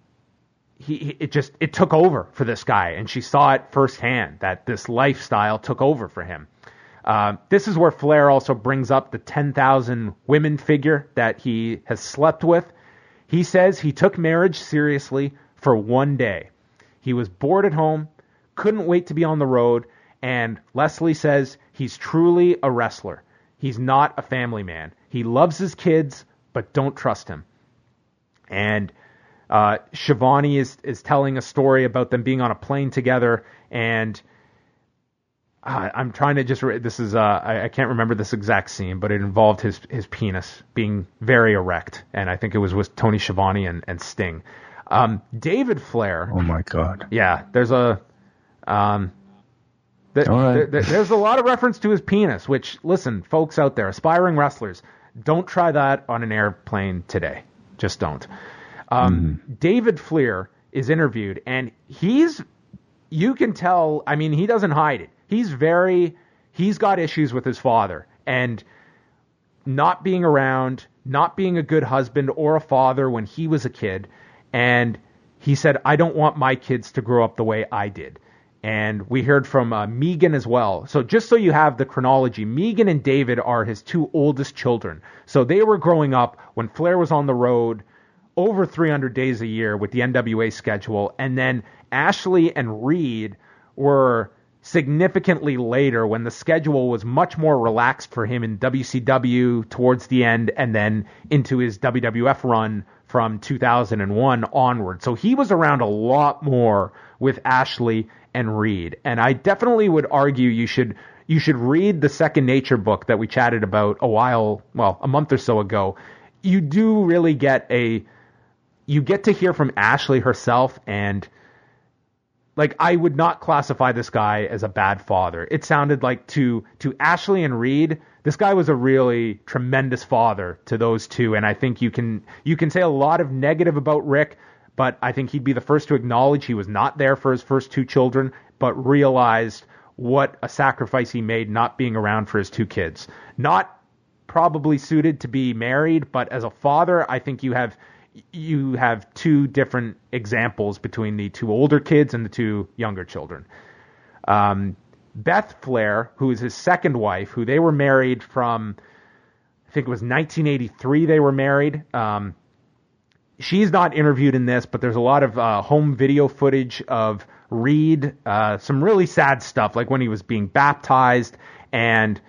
he it just it took over for this guy, and she saw it firsthand that this lifestyle took over for him. Uh, this is where Flair also brings up the 10,000 women figure that he has slept with. He says he took marriage seriously for one day. He was bored at home, couldn't wait to be on the road, and Leslie says he's truly a wrestler. He's not a family man. He loves his kids, but don't trust him. And uh, Schiavone is is telling a story about them being on a plane together, and uh, I'm trying to just re- this is uh, I, I, can't remember this exact scene, but it involved his his penis being very erect, and I think it was with Tony Schiavone and, and Sting. Um, David Flair. Oh my God. Yeah, there's a um, th- right. th- there's a lot of reference to his penis. Which listen, folks out there, aspiring wrestlers, don't try that on an airplane today. Just don't. Um, mm. David Fliehr is interviewed, and he's you can tell. I mean, he doesn't hide it he's very he's got issues with his father and not being around, not being a good husband or a father when he was a kid. And he said, I don't want my kids to grow up the way I did. And we heard from uh, Megan as well. So just so you have the chronology, Megan and David are his two oldest children. So they were growing up when Flair was on the road over 300 days a year with the NWA schedule. And then Ashley and Reed were significantly later when the schedule was much more relaxed for him in WCW towards the end and then into his WWF run from 2001 onward. So he was around a lot more with Ashley and read. And I definitely would argue you should you should read the Second Nature book that we chatted about a while, well, a month or so ago. You do really get a you get to hear from Ashley herself and like I would not classify this guy as a bad father. It sounded like to to Ashley and Reed, this guy was a really tremendous father to those two, and I think you can you can say a lot of negative about Rick, but I think he'd be the first to acknowledge he was not there for his first two children, but realized what a sacrifice he made not being around for his two kids. Not probably suited to be married, but as a father, I think you have you have two different examples between the two older kids and the two younger children. Um, Beth Flair, who is his second wife, who they were married from, I think it was 1983 they were married. Um, she's not interviewed in this, but there's a lot of uh, home video footage of Reed, uh, some really sad stuff, like when he was being baptized and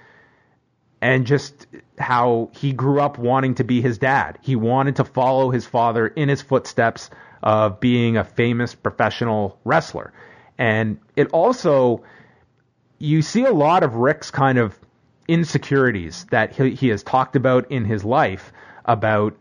and just how he grew up wanting to be his dad. He wanted to follow his father in his footsteps of being a famous professional wrestler. And it also, you see a lot of Rick's kind of insecurities that he, he has talked about in his life about,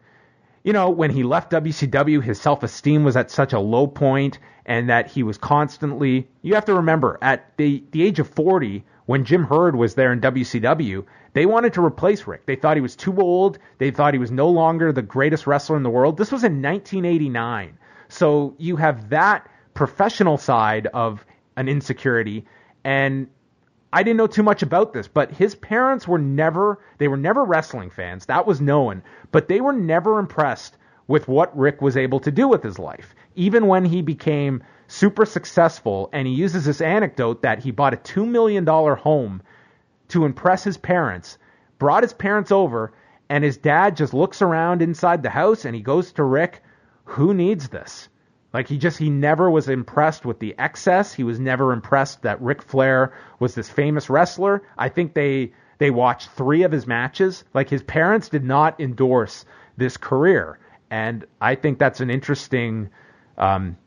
you know, when he left WCW, his self esteem was at such a low point and that he was constantly, you have to remember, at the, the age of 40, when Jim Herd was there in WCW, they wanted to replace Rick. They thought he was too old. They thought he was no longer the greatest wrestler in the world. This was in 1989. So you have that professional side of an insecurity and I didn't know too much about this, but his parents were never they were never wrestling fans. That was known, but they were never impressed with what Rick was able to do with his life. Even when he became super successful and he uses this anecdote that he bought a 2 million dollar home to impress his parents, brought his parents over, And his dad just looks around inside the house and he goes to Rick, who needs this? Like he just he never was impressed with the excess. He was never impressed that Ric Flair was this famous wrestler. I think they they watched three of his matches. Like his parents did not endorse this career, and I think that's an interesting um,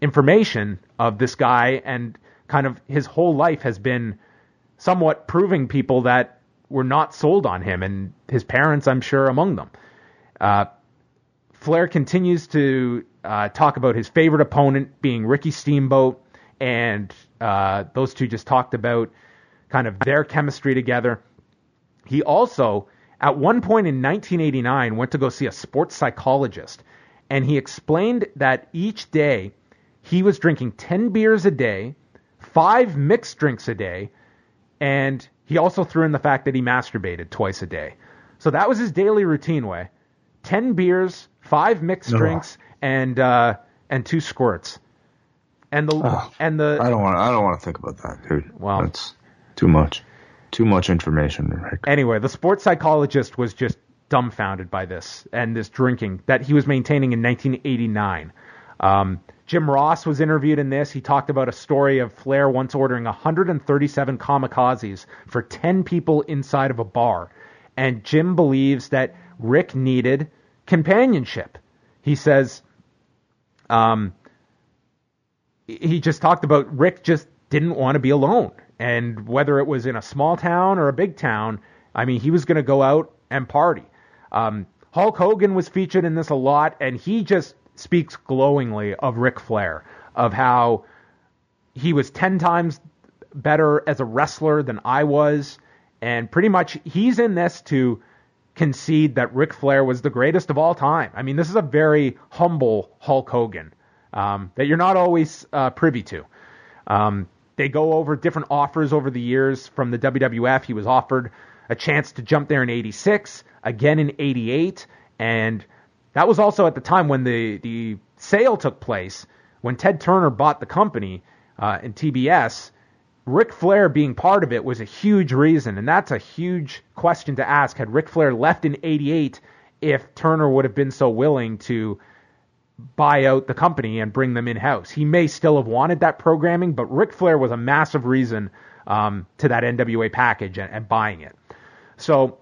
information of this guy. And kind of his whole life has been somewhat proving people that were not sold on him, and his parents, I'm sure, among them. Uh, Flair continues to uh, talk about his favorite opponent being Ricky Steamboat, and uh, those two just talked about kind of their chemistry together. He also, at one point in 1989, went to go see a sports psychologist, and he explained that each day he was drinking 10 beers a day, five mixed drinks a day, and he also threw in the fact that he masturbated twice a day. So that was his daily routine Wai 10 beers, five mixed drinks, and uh, and two squirts. And the Oh, and the I don't want. I don't want to think about that, dude. Wow. that's too much. Too much information, Rick. anyway, the sports psychologist was just dumbfounded by this and this drinking that he was maintaining in 1989. Um, Jim Ross was interviewed in this. He talked about a story of Flair once ordering 137 kamikazes for 10 people inside of a bar. And Jim believes that Rick needed companionship. He says, um, he just talked about Rick just didn't want to be alone. And whether it was in a small town or a big town, I mean, he was going to go out and party. Um, Hulk Hogan was featured in this a lot, and he just speaks glowingly of Ric Flair, of how he was 10 times better as a wrestler than I was. And pretty much he's in this to concede that Ric Flair was the greatest of all time. I mean, this is a very humble Hulk Hogan um, that you're not always uh, privy to. Um, they go over different offers over the years from the WWF. He was offered a chance to jump there in 86, again in 88, and that was also at the time when the, the sale took place, when Ted Turner bought the company uh, in TBS. Ric Flair being part of it was a huge reason, and that's a huge question to ask. Had Ric Flair left in 88 if Turner would have been so willing to buy out the company and bring them in house? He may still have wanted that programming, but Ric Flair was a massive reason um, to that NWA package and, and buying it. So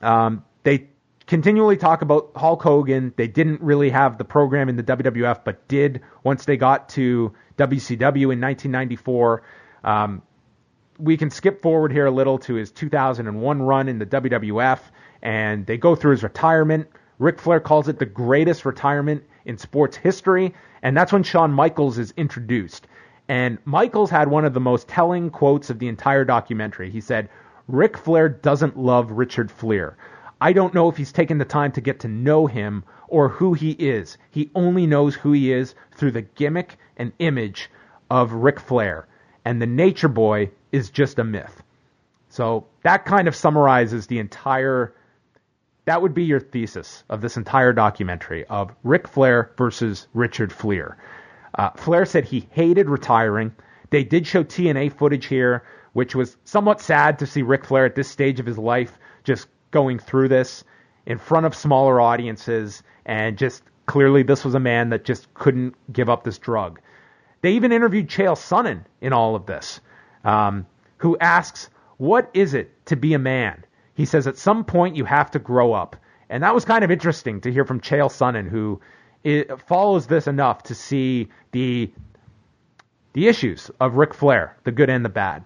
um, they continually talk about Hulk Hogan. They didn't really have the program in the WWF, but did once they got to WCW in 1994. Um, we can skip forward here a little to his 2001 run in the WWF, and they go through his retirement. Ric Flair calls it the greatest retirement in sports history, and that's when Shawn Michaels is introduced. And Michaels had one of the most telling quotes of the entire documentary. He said, Ric Flair doesn't love Richard Flair. I don't know if he's taken the time to get to know him or who he is. He only knows who he is through the gimmick and image of Ric Flair. And the Nature Boy is just a myth. So that kind of summarizes the entire. That would be your thesis of this entire documentary of Ric Flair versus Richard Fliehr. Uh, Flair said he hated retiring. They did show TNA footage here, which was somewhat sad to see Ric Flair at this stage of his life just going through this in front of smaller audiences, and just clearly this was a man that just couldn't give up this drug. They even interviewed Chael Sonnen in all of this, um, who asks, What is it to be a man? He says, At some point you have to grow up. And that was kind of interesting to hear from Chael Sonnen, who follows this enough to see the the issues of Ric Flair, the good and the bad.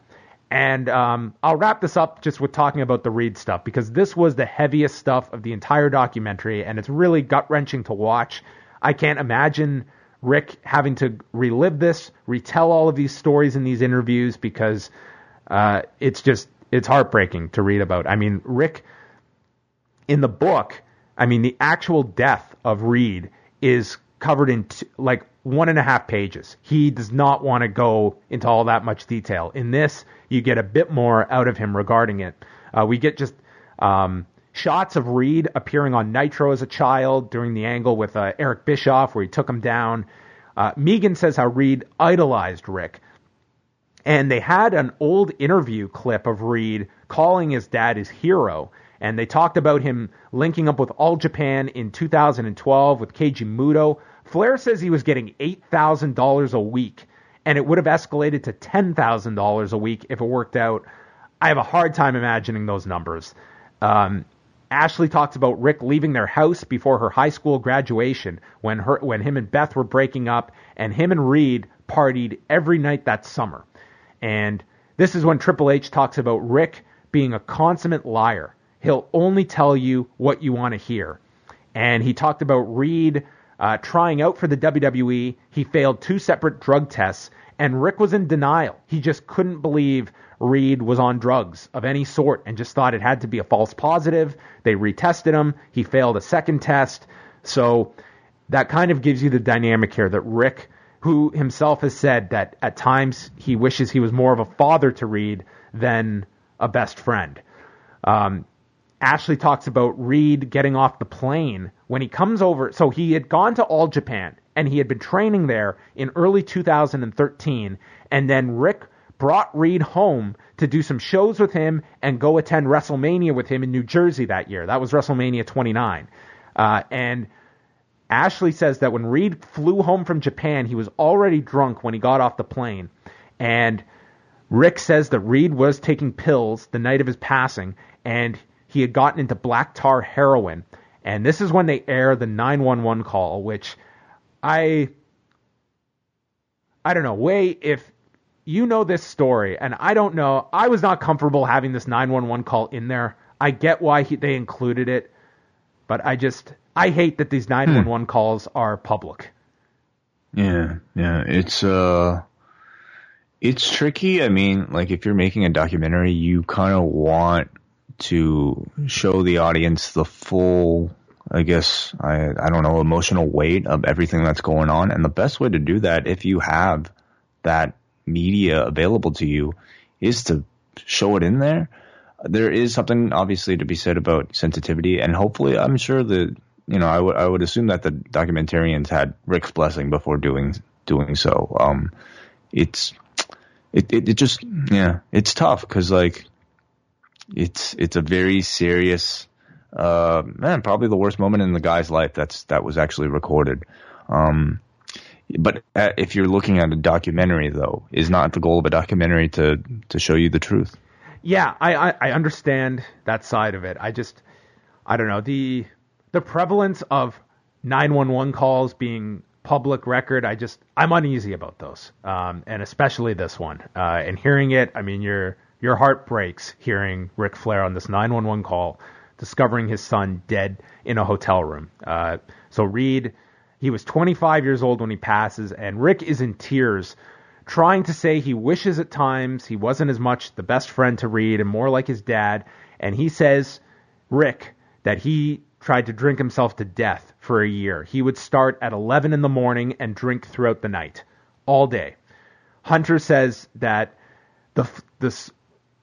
And um, I'll wrap this up just with talking about the Reed stuff because this was the heaviest stuff of the entire documentary, and it's really gut wrenching to watch. I can't imagine Rick having to relive this, retell all of these stories in these interviews because uh, it's just it's heartbreaking to read about. I mean, Rick in the book, I mean, the actual death of Reed is covered in t- like one and a half pages. He does not want to go into all that much detail. In this, you get a bit more out of him regarding it. Uh, we get just um, shots of Reed appearing on Nitro as a child during the angle with uh, Eric Bischoff, where he took him down. Uh, Megan says how Reed idolized Rick. And they had an old interview clip of Reed calling his dad his hero. And they talked about him linking up with All Japan in 2012 with Keiji Muto. Flair says he was getting $8,000 a week, and it would have escalated to $10,000 a week if it worked out. I have a hard time imagining those numbers. Um, Ashley talks about Rick leaving their house before her high school graduation when her when him and Beth were breaking up, and him and Reed partied every night that summer. And this is when Triple H talks about Rick being a consummate liar. He'll only tell you what you want to hear. And he talked about Reed uh, trying out for the WWE. He failed two separate drug tests, and Rick was in denial. He just couldn't believe Reed was on drugs of any sort and just thought it had to be a false positive. They retested him. He failed a second test. So that kind of gives you the dynamic here that Rick, who himself has said that at times he wishes he was more of a father to Reed than a best friend. Um, Ashley talks about Reed getting off the plane when he comes over. So he had gone to All Japan and he had been training there in early 2013. And then Rick brought Reed home to do some shows with him and go attend WrestleMania with him in New Jersey that year. That was WrestleMania 29. Uh, and Ashley says that when Reed flew home from Japan, he was already drunk when he got off the plane. And Rick says that Reed was taking pills the night of his passing and he had gotten into black tar heroin. And this is when they air the 911 call, which I I don't know, Wai if you know this story, and I don't know. I was not comfortable having this 911 call in there. I get why he, they included it, but I just I hate that these 911 hmm. calls are public. Yeah, yeah, it's uh it's tricky. I mean, like if you're making a documentary, you kind of want to show the audience the full I guess I I don't know emotional weight of everything that's going on and the best way to do that if you have that media available to you is to show it in there. There is something obviously to be said about sensitivity, and hopefully, I'm sure that you know I would I would assume that the documentarians had Rick's blessing before doing doing so. Um, it's it, it, it just yeah, it's tough because like it's it's a very serious uh man probably the worst moment in the guy's life that's that was actually recorded. Um, but uh, if you're looking at a documentary, though, is not the goal of a documentary to to show you the truth? Yeah, I, I, I understand that side of it. I just I don't know the the prevalence of 911 calls being public record. I just I'm uneasy about those, um, and especially this one. Uh, and hearing it, I mean, your your heart breaks hearing Ric Flair on this 911 call, discovering his son dead in a hotel room. Uh, so Reed he was 25 years old when he passes, and Rick is in tears, trying to say he wishes at times he wasn't as much the best friend to Reed and more like his dad. And he says, Rick, that he tried to drink himself to death for a year. He would start at 11 in the morning and drink throughout the night, all day. Hunter says that the this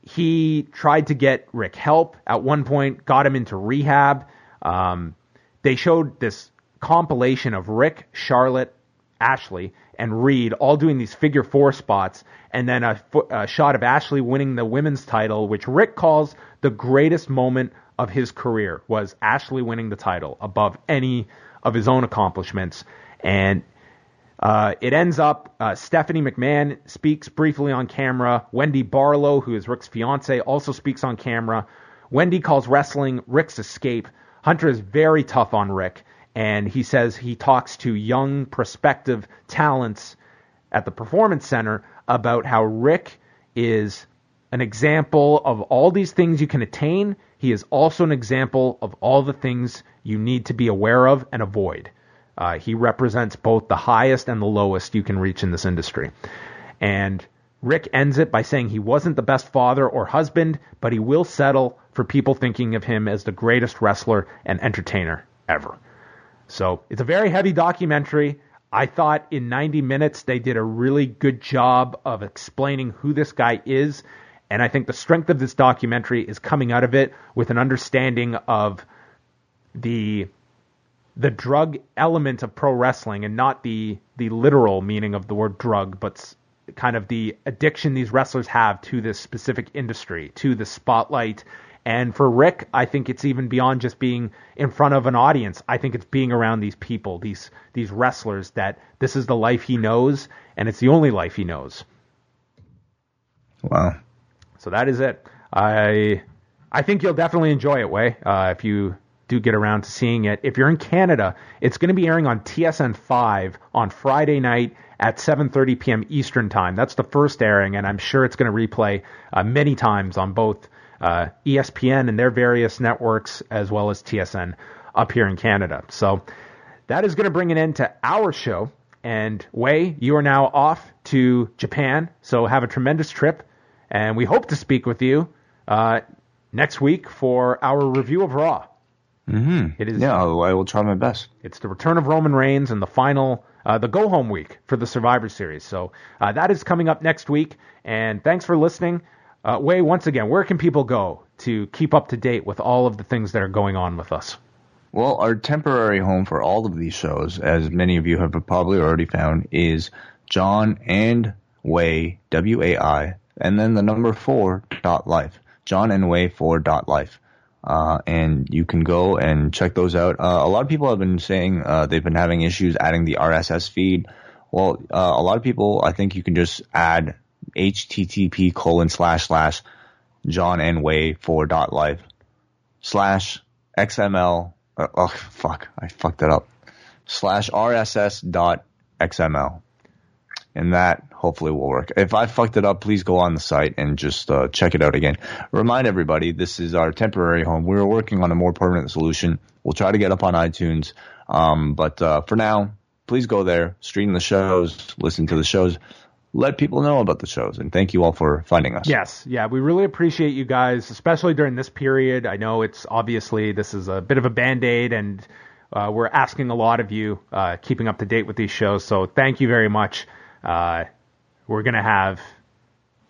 he tried to get Rick help at one point, got him into rehab. Um, they showed this compilation of Rick, Charlotte, Ashley, and Reed all doing these figure four spots, and then a, a, shot of Ashley winning the women's title, which Rick calls the greatest moment of his career, was Ashley winning the title above any of his own accomplishments. And uh, it ends up uh, Stephanie McMahon speaks briefly on camera. Wendy Barlow, who is Rick's fiance, also speaks on camera. Wendy calls wrestling Rick's escape. Hunter is very tough on Rick and he says he talks to young prospective talents at the Performance Center about how Rick is an example of all these things you can attain. He is also an example of all the things you need to be aware of and avoid. Uh, he represents both the highest and the lowest you can reach in this industry. And Rick ends it by saying he wasn't the best father or husband, but he will settle for people thinking of him as the greatest wrestler and entertainer ever. So it's a very heavy documentary. I thought in 90 minutes they did a really good job of explaining who this guy is. And I think the strength of this documentary is coming out of it with an understanding of the the drug element of pro wrestling and not the the literal meaning of the word drug, but kind of the addiction these wrestlers have to this specific industry, to the spotlight And for Rick, I think it's even beyond just being in front of an audience. I think it's being around these people, these these wrestlers that this is the life he knows and it's the only life he knows. Wow. So that is it. I I think you'll definitely enjoy it, Wai, uh, if you do get around to seeing it. If you're in Canada, it's going to be airing on TSN 5 on Friday night at 7:30 p.m. Eastern Time. That's the first airing, and I'm sure it's going to replay uh, many times on both uh, ESPN and their various networks, as well as TSN up here in Canada. So that is going to bring an end to our show. And Wai, you are now off to Japan, so have a tremendous trip, and we hope to speak with you uh, next week for our review of Raw. Mm-hmm. It is Yeah, I I will try my best. it's the return of Roman Reigns and the final, uh, the go home week for the Survivor Series. So uh, that is coming up next week. And thanks for listening. Uh, Wai, once again, where can people go to keep up to date with all of the things that are going on with us? Well, our temporary home for all of these shows, as many of you have probably already found, is John and Wai, W A I, and then the number four dot life. John and Wai four dot life. Uh, and you can go and check those out. Uh, a lot of people have been saying uh, they've been having issues adding the RSS feed. Well, uh, a lot of people, I think you can just add http colon slash slash John and Wai four dot life slash XML. Uh, oh fuck, I fucked it up. Slash RSS dot XML, and that hopefully will work. If I fucked it up, please go on the site and just uh, check it out again. Remind everybody this is our temporary home. We're working on a more permanent solution. We'll try to get up on iTunes, um, but uh, for now, please go there, stream the shows, listen to the shows. Let people know about the shows, and thank you all for finding us. Yes, yeah, we really appreciate you guys, especially during this period. I know it's obviously this is a bit of a band aid, and uh, we're asking a lot of you uh, keeping up to date with these shows. So thank you very much. Uh, we're going to have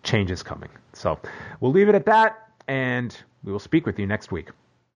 changes coming. So we'll leave it at that, and we will speak with you next week.